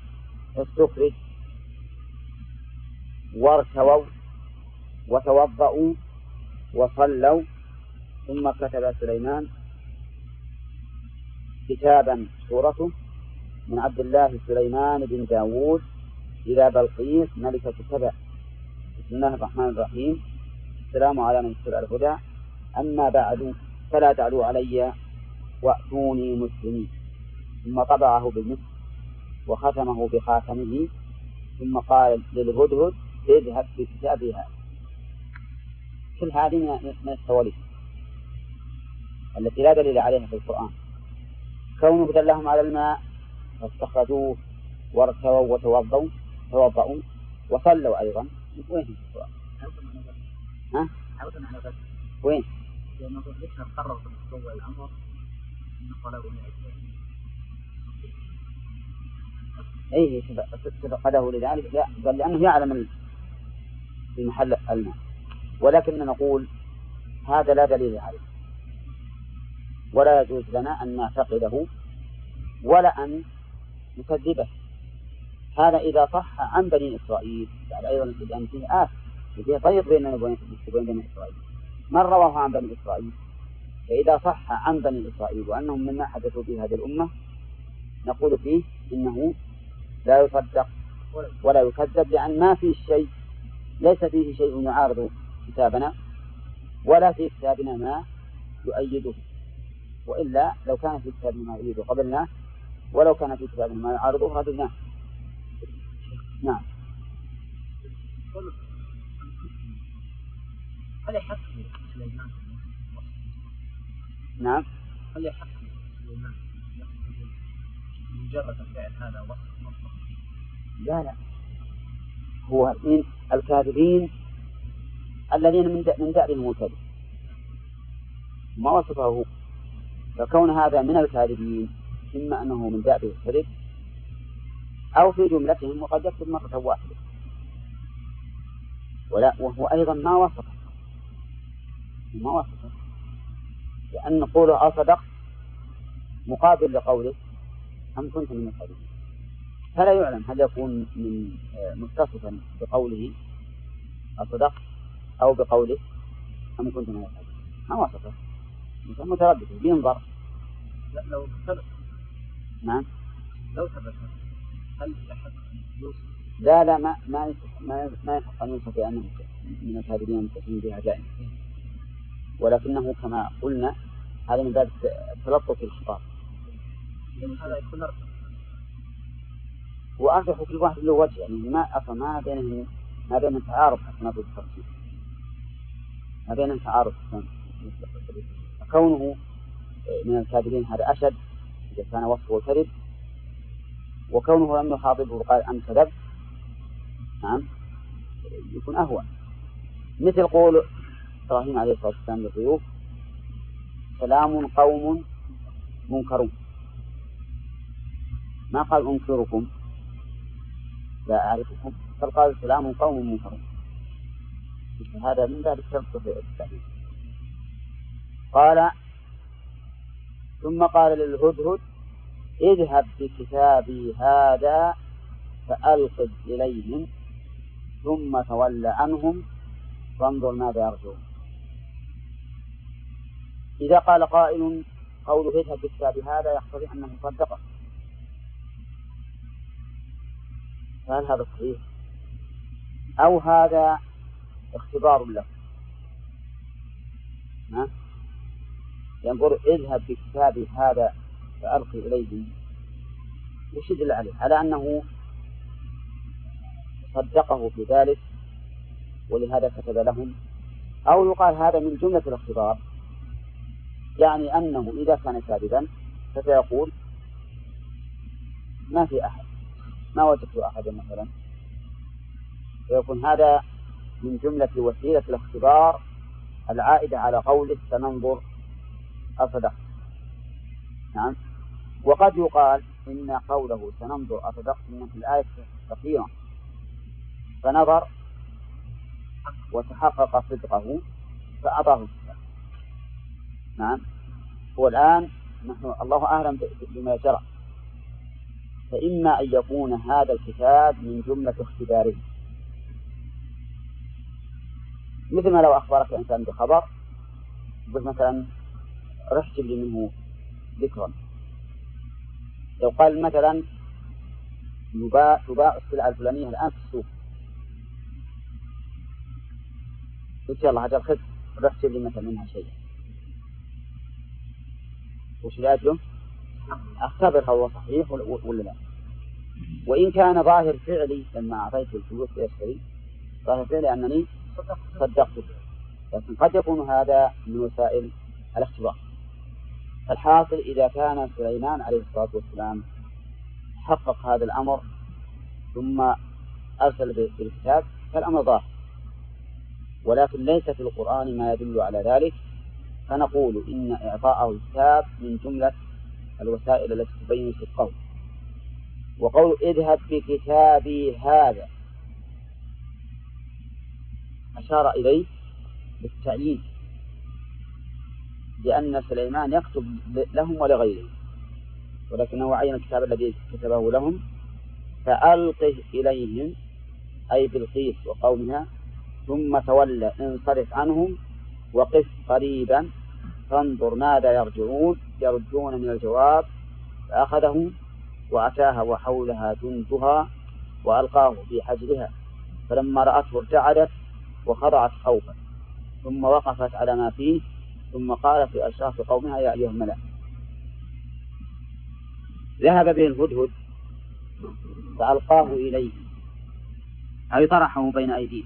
فاستخرج وارتووا وتوضأوا وصلوا ثم كتب سليمان كتابا سورته من عبد الله سليمان بن داود إلى بلقيس ملكة سبع بسم الله الرحمن الرحيم. السلام على من اتبع الهدى. أما بعد فلا تعلوا علي وأتوني مسلمين. ثم طبعه بالمسك وختمه بخاتمه ثم قال للهدهد اذهب بكتابي هذا كل هذه من التواليف التي لا دليل عليها في القرآن كونه دلهم على الماء فاستخرجوه وارتووا وتوضوا توضأوا وصلوا أيضا وين القرآن؟ ها؟ وين؟ لأنه ذكر قرر في الأمر أن طلبوا أي فقده لذلك لا بل لأنه يعلم في محل الماء. ولكن نقول هذا لا دليل عليه. ولا يجوز لنا أن نعتقده ولا أن نكذبه. هذا إذا صح عن بني إسرائيل بعد أيضا لأن فيه آف فيه طريق بيننا وبين بني إسرائيل. من رواه عن بني إسرائيل؟ فإذا صح عن بني إسرائيل وأنهم مما حدثوا به هذه الأمة نقول فيه إنه لا يصدق ولا يكذب لأن ما فيه شيء ليس فيه شيء يعارض كتابنا ولا في كتابنا ما يؤيده. وإلا لو كان في كتابنا ما يؤيده قبلنا ولو كان في كتابنا ما يعارضه رددناه نعم. هل يحق سليمان نعم. هل يحق سليمان مجرد فعل هذا وصف لا لا. هو من الكاذبين الذين من من دأبهم الكذب ما وصفه فكون هذا من الكاذبين إما أنه من دأبه الكذب أو في جملتهم وقد يكتب مرة واحدة. ولا وهو أيضا ما وصفه. ما وصفه. لأن قوله أصدق مقابل لقوله أم كنت من الكاذبين. فلا يعلم هل يكون من آه، متصفا بقوله أصدق أو بقوله أم كنت من الكاذبين ما وصفه متردد بينظر. لا لو ثبت نعم. لو ثبت هل يحق يوسف لا لا ما ما ما ما يحق أن يوصف بأنه من الكاذبين المتصلين بها دائما ولكنه كما قلنا هذا من باب التلطف في الخطاب. هذا يكون وأرجح كل واحد له وجه يعني ما أصلا ما بينهم ما بين تعارض حتى نقول الترتيب ما بين تعارض كونه من الكاذبين هذا أشد إذا كان وصفه كذب. وكونه لم يخاطبه وقال أن كذب نعم يكون أهون. مثل قول إبراهيم عليه الصلاة والسلام للضيوف سلام قوم منكرون. ما قال أنكركم؟ لا أعرفكم بل قال سلام قوم منكرون هذا من باب الشرط في التعليم. قال ثم قال للهدهد اذهب بكتابي هذا فألقد إليهم ثم تول عنهم فانظر ماذا يرجون إذا قال قائل قوله اذهب بكتاب هذا يقتضي أنه صدقه. فهل هذا صحيح؟ أو هذا اختبار له ها؟ ينظر اذهب بكتابي هذا فألقي إليهم وش يدل عليه؟ على أنه صدقه في ذلك ولهذا كتب لهم أو يقال هذا من جملة الاختبار يعني أنه إذا كان كاذبا فسيقول ما في أحد ما وجدت أحدا مثلا. فيكون هذا من جملة وسيلة الاختبار العائدة على قوله سننظر أصدق. نعم. وقد يقال إن قوله سننظر أصدقت من في الآية كثيرا فنظر وتحقق صدقه فأعطاه الكتاب نعم. والآن نحن الله أعلم بما جرى. فإما أن يكون هذا الكتاب من جملة اختباره. مثل ما لو أخبرك إنسان بخبر يقول مثلا رح جيب لي منه ذكرا. لو قال مثلا يباع تباع السلعة الفلانية الآن في السوق. قلت يلا هذا روح جيب لي مثلا منها شيء. وش لأجله؟ أختبر هو صحيح ولا لا. وإن كان ظاهر فعلي لما أعطيته الفلوس ليشتري ظاهر فعلي أنني صدقته لكن قد يكون هذا من وسائل الاختبار. الحاصل إذا كان سليمان عليه الصلاة والسلام حقق هذا الأمر ثم أرسل بالكتاب فالأمر ظاهر. ولكن ليس في القرآن ما يدل على ذلك. فنقول إن إعطاءه الكتاب من جملة الوسائل التي تبين صدقه وقول اذهب بكتابي هذا. أشار إليه بالتعيين لأن سليمان يكتب لهم ولغيرهم. ولكنه عين الكتاب الذي كتبه لهم. فألقه إليهم أي بالقيس وقومها ثم تولى انصرف عنهم وقف قريبا فانظر ماذا يرجعون. يرجون من الجواب فأخذه وأتاها وحولها جندها وألقاه في حجرها فلما رأته ارتعدت وخضعت خوفا ثم وقفت على ما فيه ثم قالت لأشراف قومها يا أيها الملأ. ذهب به الهدهد فألقاه إليه أي طرحه بين أيديه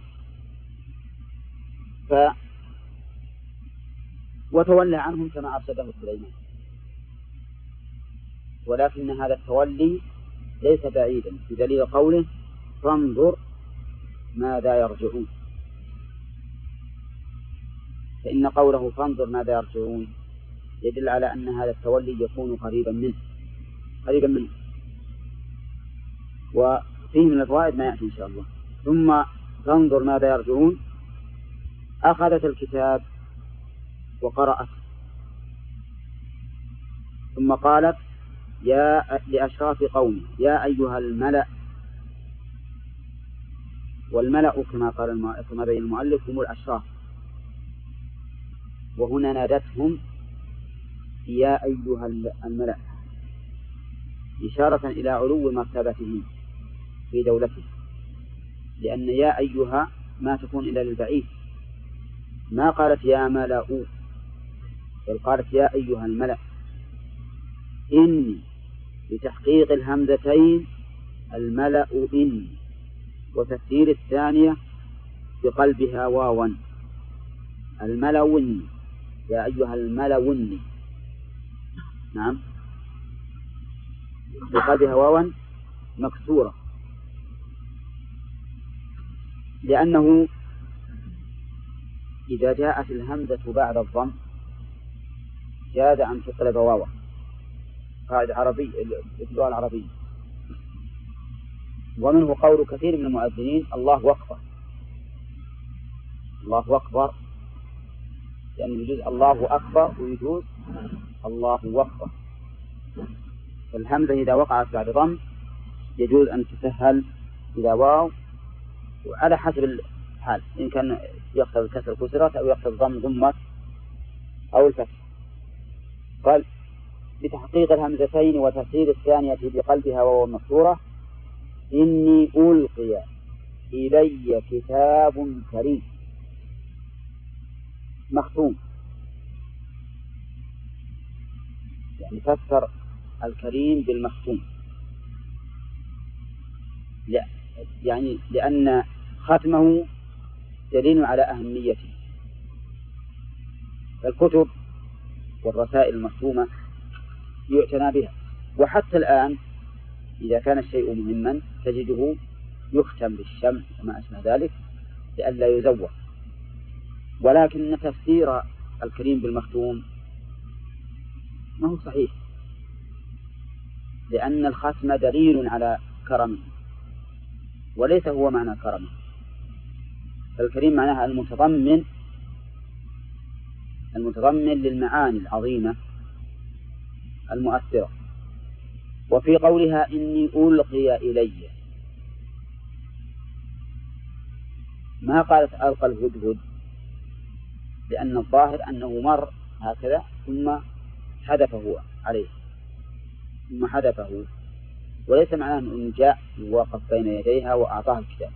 ف وتولى عنهم كما أرشده سليمان. ولكن هذا التولي ليس بعيدا بدليل قوله فانظر ماذا يرجعون. فإن قوله فانظر ماذا يرجعون يدل على أن هذا التولي يكون قريبا منه قريبا منه. وفيه من الفوائد ما يأتي إن شاء الله. ثم فانظر ماذا يرجعون. أخذت الكتاب وقرأت ثم قالت يا لأشراف قومي يا أيها الملأ والملأ كما قال كما بين المؤلف هم الأشراف. وهنا نادتهم يا أيها الملأ إشارة إلى علو مرتبتهم في دولته لأن يا أيها ما تكون إلا للبعيد. ما قالت يا ملأ؟ بل قالت يا أيها الملأ إني لتحقيق الهمزتين الملأ إني وتفسير الثانية بقلبها واوا. الملأ إني يا أيها الملأ إني نعم. بقلبها واوا مكسورة. لأنه إذا جاءت الهمزة بعد الضم جاز أن تقلب واوا. قاعدة عربية اللغة العربية. ومنه قول كثير من المؤذنين الله أكبر. الله أكبر. يعني يجوز الله أكبر ويجوز الله أكبر. الهمزة إذا وقعت بعد ضم يجوز أن تسهل إلى واو. وعلى حسب الحال إن كان يقتضي الكسر كسرت أو يقتضي الضم ضمت أو الفتح. قال بتحقيق الهمزتين وتفسير الثانية بقلبها وهو مكسورة إني ألقي إلي كتاب كريم. مختوم. يعني فسر الكريم بالمختوم. لا يعني لأن ختمه دليل على أهميته. الكتب والرسائل المختومة يعتنى بها. وحتى الآن إذا كان الشيء مهما تجده يختم بالشمع وما أشبه ذلك لئلا يزور. ولكن تفسير الكريم بالمختوم ما هو صحيح. لأن الختم دليل على كرمه وليس هو معنى كرمه. فالكريم معناها المتضمن المتضمن للمعاني العظيمة المؤثرة. وفي قولها إني ألقي إلي. ما قالت ألقى الهدهد؟ لأن الظاهر أنه مر هكذا ثم حذفه عليه. ثم حذفه. وليس معناه أنه جاء ووقف بين يديها وأعطاها الكتاب.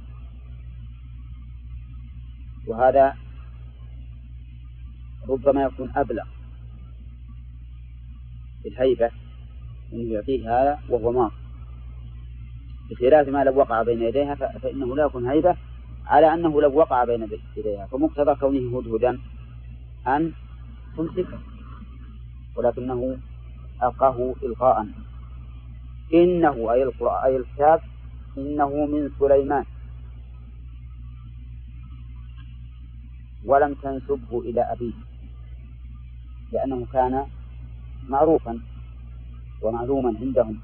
وهذا ربما يكون أبلغ. الهيبة أنه يعطيه هذا وهو ماض. بخلاف ما لو وقع بين يديها فإنه لا يكون هيبة على أنه لو وقع بين يديها. فمقتضى كونه هدهدا أن تمسكه ولكنه ألقاه إلقاء. إنه أي القرآن أي الكتاب إنه من سليمان. ولم تنسبه إلى أبيه لأنه كان معروفا ومعلوما عندهم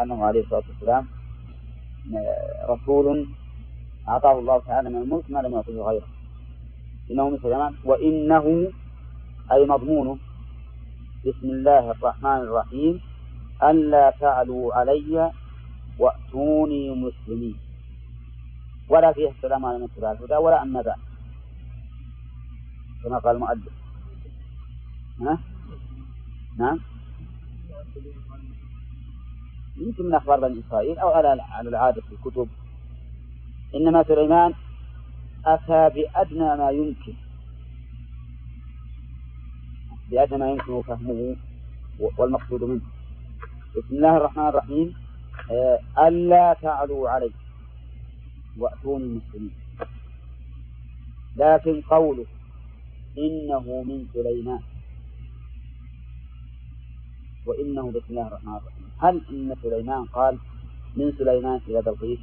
أنه عليه الصلاة والسلام رسول أعطاه الله تعالى من الملك ما لم يعطه غيره. إنه من سليمان وإنه أي مضمونه بسم الله الرحمن الرحيم ألا تعلوا علي وأتوني مسلمين. ولا فيه السلام على من اتبع الهدى ولا أما بعد. كما قال المؤلف. ها؟ نعم. يمكن من أخبار بني إسرائيل أو على على العادة في الكتب. إنما سليمان أتى بأدنى ما يمكن. بأدنى ما يمكن فهمه والمقصود منه. بسم الله الرحمن الرحيم. آه، ألا تعلوا علي وأتوني مسلمين لكن قوله إنه من سليمان. وإنه بسم الله الرحمن الرحيم. هل إن سليمان قال من سليمان إلى بلقيس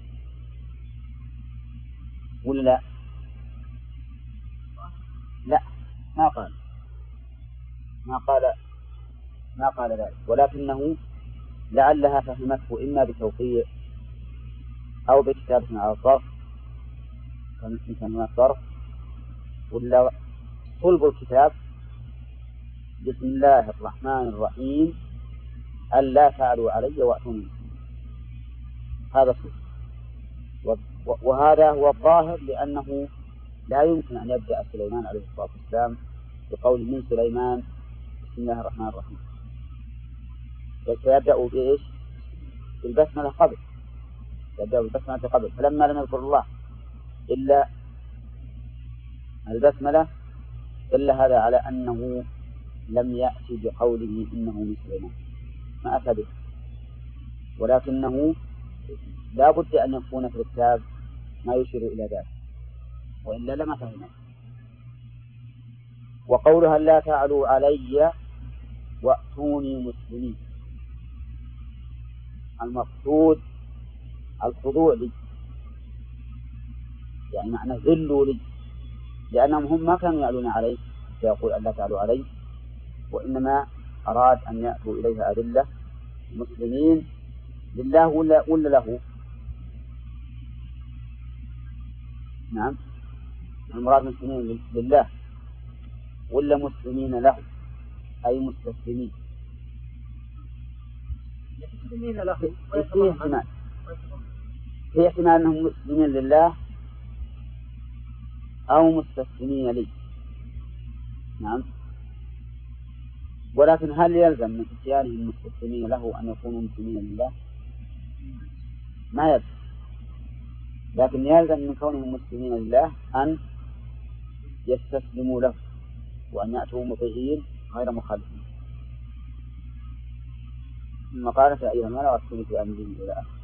ولا لا؟ لا ما قال. ما قال ما قال ذلك. ولكنه لعلها فهمته إما بتوقيع أو بكتابة على الظرف كان الظرف ولا صلب الكتاب. بسم الله الرحمن الرحيم. ألا تعلوا علي وأتوني هذا صلب وهذا هو الظاهر لأنه لا يمكن أن يبدأ سليمان عليه الصلاة والسلام بقول من سليمان بسم الله الرحمن الرحيم. سيبدأ بإيش؟ بالبسملة قبل. يبدأ بالبسملة قبل. فلما لم يذكر الله إلا البسملة إلا هذا على أنه لم يأتي بقوله إنه من سليمان. ما أتى به ولكنه لا بد أن يكون في الكتاب ما يشير إلى ذلك. وإلا لما فهمنا. وقولها لا تعلوا علي وأتوني مسلمين. المقصود الخضوع لي. يعني معنى ذلوا لي. لأنهم هم ما كانوا يعلون عليه فيقول ألا تعلوا عليه وإنما أراد أن يأتوا إليها أذلة مسلمين لله ولا ولا له؟ نعم. المراد مسلمين لله ولا مسلمين له؟ أي مستسلمين. مسلمين له. في احتمال. في احتمال أنهم مسلمين لله أو مستسلمين لي. نعم. ولكن هل يلزم من اتيانهم المستسلمين له أن يكونوا مسلمين لله؟ ما يلزم. لكن يلزم من كونهم مسلمين لله أن يستسلموا له وأن يأتوا مطيعين غير مخالفين. ثم قال يا أيها الملأ واذكروا في أمره إلى آخره.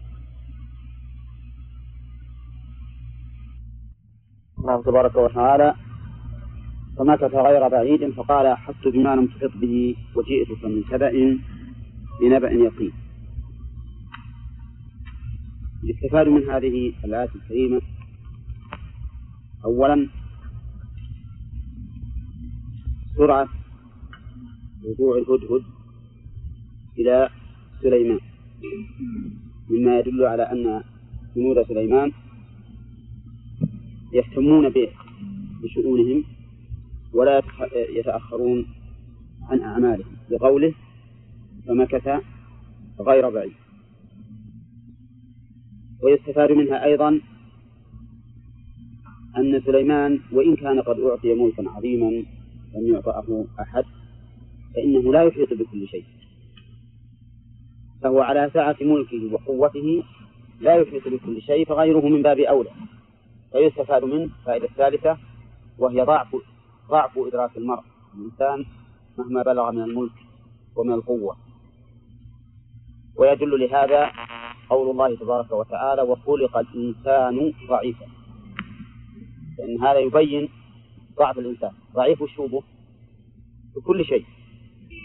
الله تبارك وتعالى فمكث غير بعيد فقال أحطت بما لم تحط به وجئتك من سبأ بنبأ يقين. يستفاد من هذه الآية الكريمة أولا سرعة رجوع الهدهد إلى سليمان. مما يدل على أن جنود سليمان يهتمون به بشؤونهم ولا يتأخرون عن أعمالهم. بقوله فمكث غير بعيد. ويستفاد منها أيضا أن سليمان وإن كان قد أعطي ملكا عظيما لم يعطأه أحد فإنه لا يحيط بكل شيء. فهو على سعة ملكه وقوته لا يحيط بكل شيء فغيره من باب أولى. فيستفاد منه الفائدة الثالثة وهي ضعف ضعف إدراك المرء. الإنسان مهما بلغ من الملك ومن القوة. ويدل لهذا قول الله تبارك وتعالى وخلق الإنسان ضعيفا. لأن هذا يبين ضعف الإنسان. ضعيف وشوبه بكل شيء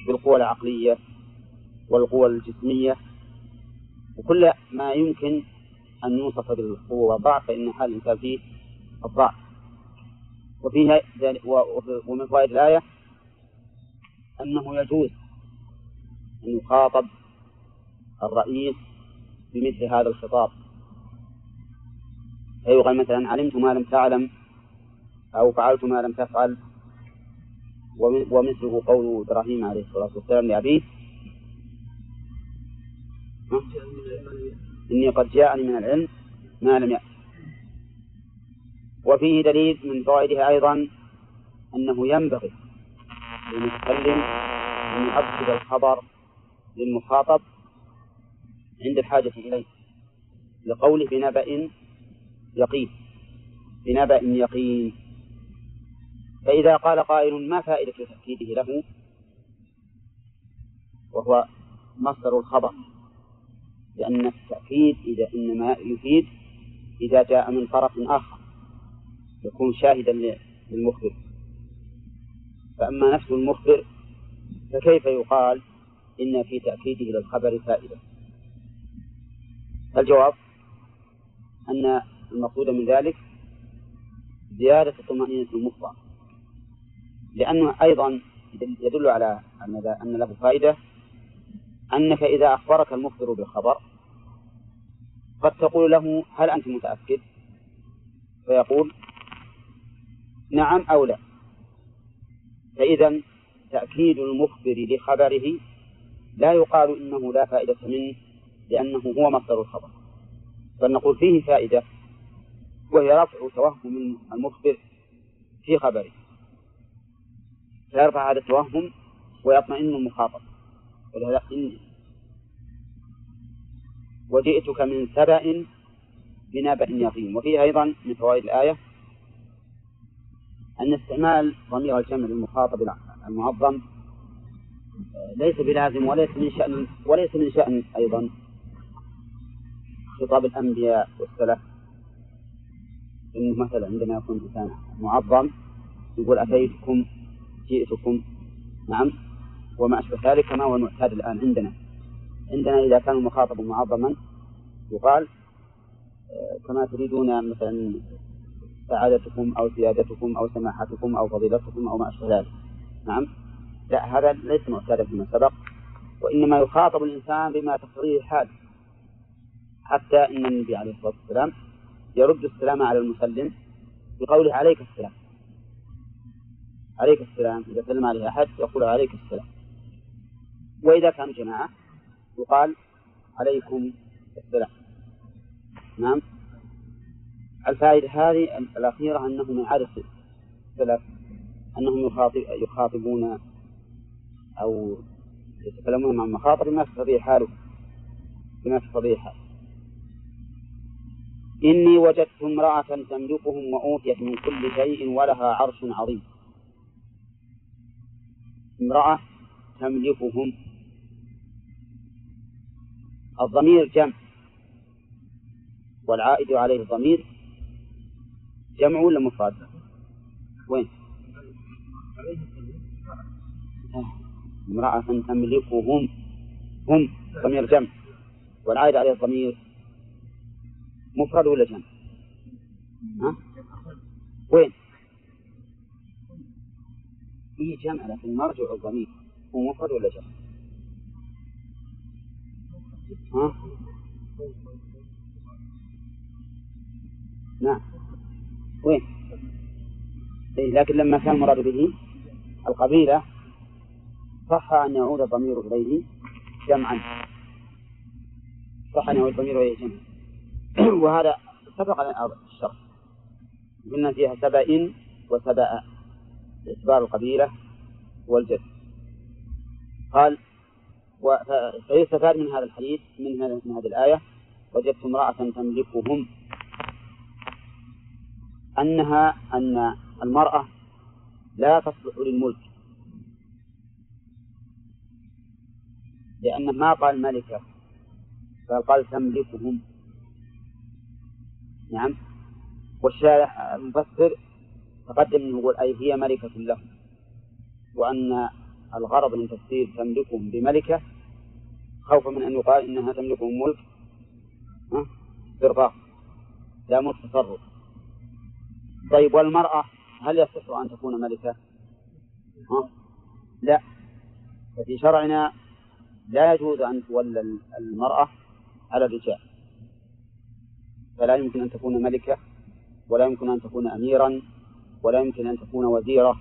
بالقوى العقلية والقوى الجسمية. وكل ما يمكن أن يوصف بالقوة والضعف فإن حال الإنسان فيه الضعف. وفيها ومن فوائد الآية أنه يجوز أن يخاطب الرئيس بمثل هذا الخطاب. فيقال مثلا علمت ما لم تعلم أو فعلت ما لم تفعل. ومثله قول إبراهيم عليه الصلاة والسلام لأبيه إني قد جاءني من العلم ما لم يأت وفيه دليل من فوائدها أيضا أنه ينبغي للمتكلم أن يؤكد الخبر للمخاطب عند الحاجة إليه لقوله بنبأ يقين بنبأ يقين. فإذا قال قائل ما فائدة تأكيده له؟ وهو مصدر الخبر لأن التأكيد إذا إنما يفيد إذا جاء من طرف آخر. يكون شاهدا للمخبر. فأما نفس المخبر فكيف يقال إن في تأكيده للخبر فائدة؟ الجواب أن المقصود من ذلك زيادة طمأنينة المخبر. لأنه أيضا يدل على أن له فائدة أنك إذا أخبرك المخبر بالخبر قد تقول له هل أنت متأكد؟ فيقول نعم أو لا؟ فإذا تأكيد المخبر لخبره لا يقال إنه لا فائدة منه لأنه هو مصدر الخبر. بل نقول فيه فائدة وهي رفع توهم المخبر في خبره. فيرفع هذا التوهم ويطمئن المخاطب ولهذا إن وجئتك من سبأ بنبأ يقين. وفيه أيضا من فوائد الآية أن استعمال ضمير الجمع للمخاطب المعظم ليس بلازم وليس من شأن وليس من شأن أيضا. خطاب الأنبياء والسلف. إنه مثلا عندما يكون إنسان معظم يقول أتيتكم جئتكم. نعم. وما أشبه ذلك كما هو المعتاد الآن عندنا. عندنا إذا كان المخاطب معظما يقال آه، كما تريدون مثلا سعادتكم أو سيادتكم أو سماحتكم أو فضيلتكم أو ما أشبه ذلك. نعم؟ لا هذا ليس معتادا فيما سبق وإنما يخاطب الإنسان بما تقتضيه الحال حتى إن النبي عليه الصلاة والسلام يرد السلام على المسلم بقوله عليك السلام. عليك السلام إذا سلم عليه أحد يقول عليك السلام. وإذا كان جماعة يقال عليكم السلام. نعم؟ الفائدة هذه الأخيرة أنه من عادة السلف أنهم يخاطب يخاطبون أو يتكلمون مع المخاطب بما تستطيع حاله. بما تستطيع حاله إني وجدت امرأة تملكهم وأوتيت من كل شيء ولها عرش عظيم. امرأة تملكهم. الضمير جمع والعائد عليه الضمير جمع ولا مفرد؟ وين؟ امرأة تملكهم هم ضمير جمع والعائد عليه الضمير مفرد ولا جمع؟ ها؟ وين؟ فيه جمع لكن مرجع الضمير هو مفرد ولا جمع؟ ها؟ نعم وين؟ إيه لكن لما كان المراد به القبيلة صح أن يعود الضمير إليه جمعا. صح أن يعود الضمير إليه جمعا. وهذا سبق الشرط. قلنا فيها سبأ وسبأ باعتبار القبيلة والجد. قال فيستفاد من هذا الحديث من هذه الآية وجدت امرأة تملكهم أنها أن المرأة لا تصلح للملك. لأنه ما قال ملكة بل قال تملكهم. نعم. والشارح المفسر تقدم أنه يقول أي هي ملكة لهم وأن الغرض من تفسير تملكهم بملكة خوفا من أن يقال إنها تملكهم ملك استرقاق لا ملك تصرف. طيب والمرأة هل يصح أن تكون ملكة؟ ها؟ لا. ففي شرعنا لا يجوز أن تولى المرأة على الرجال. فلا يمكن أن تكون ملكة ولا يمكن أن تكون أميرا ولا يمكن أن تكون وزيرة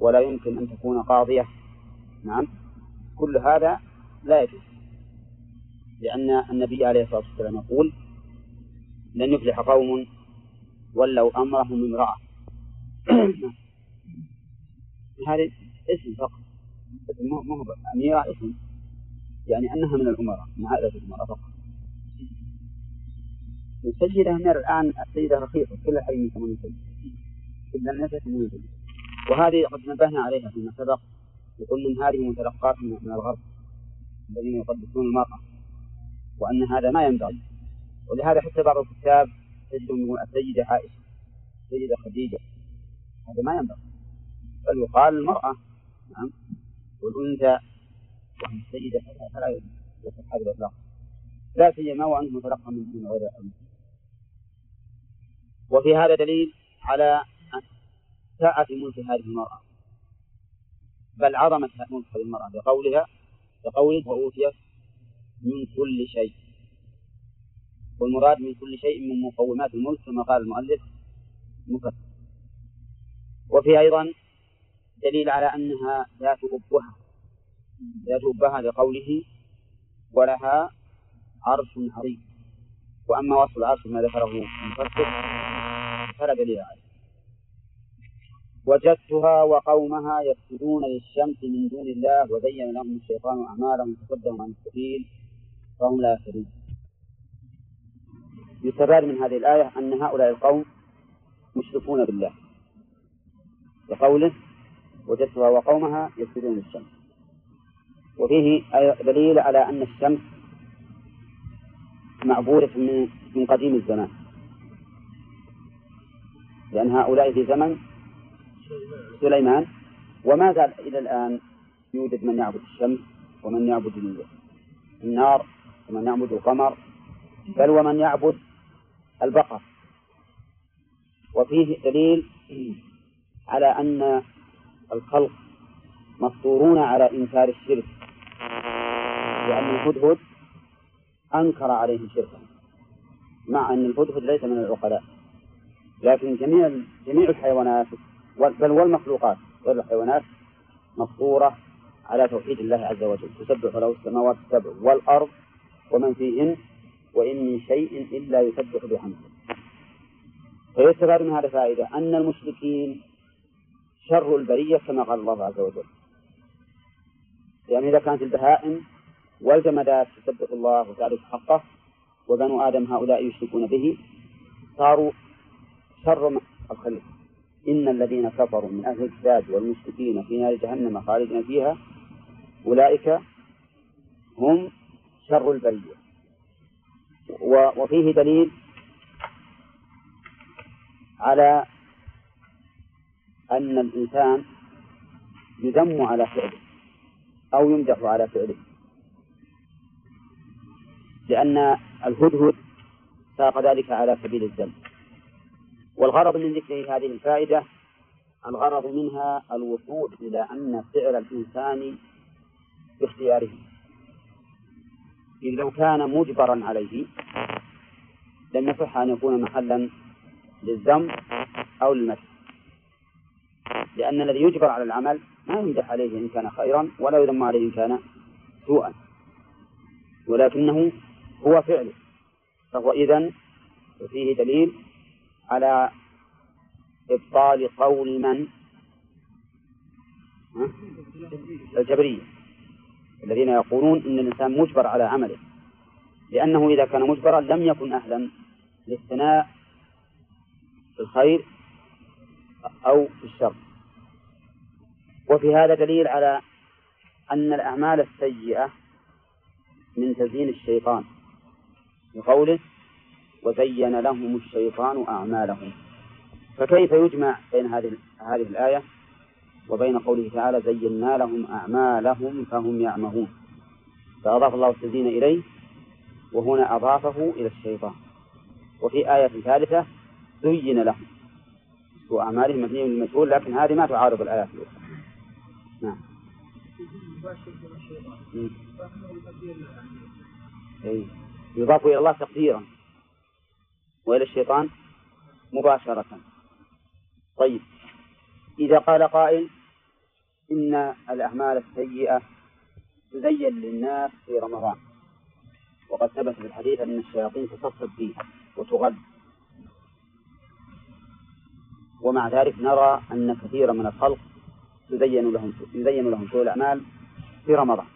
ولا يمكن أن تكون قاضية. نعم. كل هذا لا يجوز. لأن النبي عليه الصلاة والسلام يقول لن يفلح قوم ولوا أمرهم امرأة. هذا اسم فقط. ما هو أميرة اسم. يعني أنها من الأمراء من هذا الأمراء فقط. السيدة أمير الآن السيدة رخيصة كل حي من ثمانية سيدة إلا من سيدة وهذه قد نبهنا عليها فيما سبق. يقول من هذه متلقات من الغرب الذين يقدسون المرأة وأن هذا ما ينبغي. ولهذا حتى بعض الكتاب السيدة عائشة السيدة خديجة. هذا ما ينبغي. بل يقال المرأة نعم والأنثى وهي السيدة فلا يصح هذا الإطلاق. لا سيما وأنه متلقى من غير وفي هذا دليل على سعة ملك هذه المرأة. بل عظمت ملك هذه المرأة بقولها بقوله وأوتيت من كل شيء. والمراد من كل شيء من مقومات الملك كما قال المؤلف مفسر. وفي أيضا دليل على أنها ذات أبهة. ذات أبهة لقوله ولها عرش عظيم. وأما وصف العرش ما ذكره المفسر فلا دليل عليه. وجدتها وقومها يسجدون للشمس من دون الله وزين لهم الشيطان أعمالهم فصدهم عن السبيل فهم لا يهتدون يستفاد من هذه الآية أن هؤلاء القوم مشركون بالله. بقوله وجدتها وقومها يسجدون للشمس وفيه دليل على أن الشمس معبودة من من قديم الزمان. لأن هؤلاء في زمن سليمان. وما زال إلى الآن يوجد من يعبد الشمس ومن يعبد النار ومن يعبد القمر. بل ومن يعبد البقر. وفيه دليل على أن الخلق مفطورون على إنكار الشرك لأن الهدهد أنكر عليهم شركا مع أن الهدهد ليس من العقلاء. لكن جميع جميع الحيوانات بل والمخلوقات غير الحيوانات مفطورة على توحيد الله عز وجل. تسبح له السماوات السبع والأرض ومن فيهن وإن من شيء إلا يسبح بحمده. فيستفاد من هذا فائدة أن المشركين شر البرية كما قال الله عز وجل. يعني إذا كانت البهائم والجمادات تسبح الله وتعرف حقه وبنو آدم هؤلاء يشركون به صاروا شر الخلق إن الذين كفروا من أهل الكتاب والمشركين في نار جهنم خالدين فيها أولئك هم شر البرية. وفيه دليل على أن الإنسان يذم على فعله أو يمدح على فعله. لأن الهدهد ساق ذلك على سبيل الذم. والغرض من ذكر هذه الفائدة الغرض منها الوصول إلى أن فعل الإنسان باختياره. لو كان مجبرا عليه لم يصح أن يكون محلا للذم أو للمدح لأن الذي يجبر على العمل ما يمدح عليه إن كان خيرا ولا يذم عليه إن كان سوءا. ولكنه هو فعله. فهو إذن فيه دليل على إبطال قول من؟ الجبرية. الذين يقولون إن الإنسان مجبر على عمله. لأنه إذا كان مجبرا لم يكن أهلا للثناء في الخير أو في الشر. وفي هذا دليل على أن الأعمال السيئة من تزيين الشيطان بقوله وزين لهم الشيطان أعمالهم. فكيف يجمع بين هذه هذه الآية؟ وبين قوله تعالى زينا لهم أعمالهم فهم يعمهون. فأضاف الله التزيين إليه وهنا أضافه إلى الشيطان. وفي آية ثالثة زين لهم. وأعمالهم مبنية للمجهول لكن هذه ما تعارض الآيات الأخرى. نعم. أي يضاف إلى الله تقديرا وإلى الشيطان مباشرة. طيب. إذا قال قائل إن الأعمال السيئة تزين للناس في رمضان. وقد ثبت في الحديث أن الشياطين تصفد فيها وتغل ومع ذلك نرى أن كثيرا من الخلق يزين لهم يزين لهم سوء الأعمال في رمضان.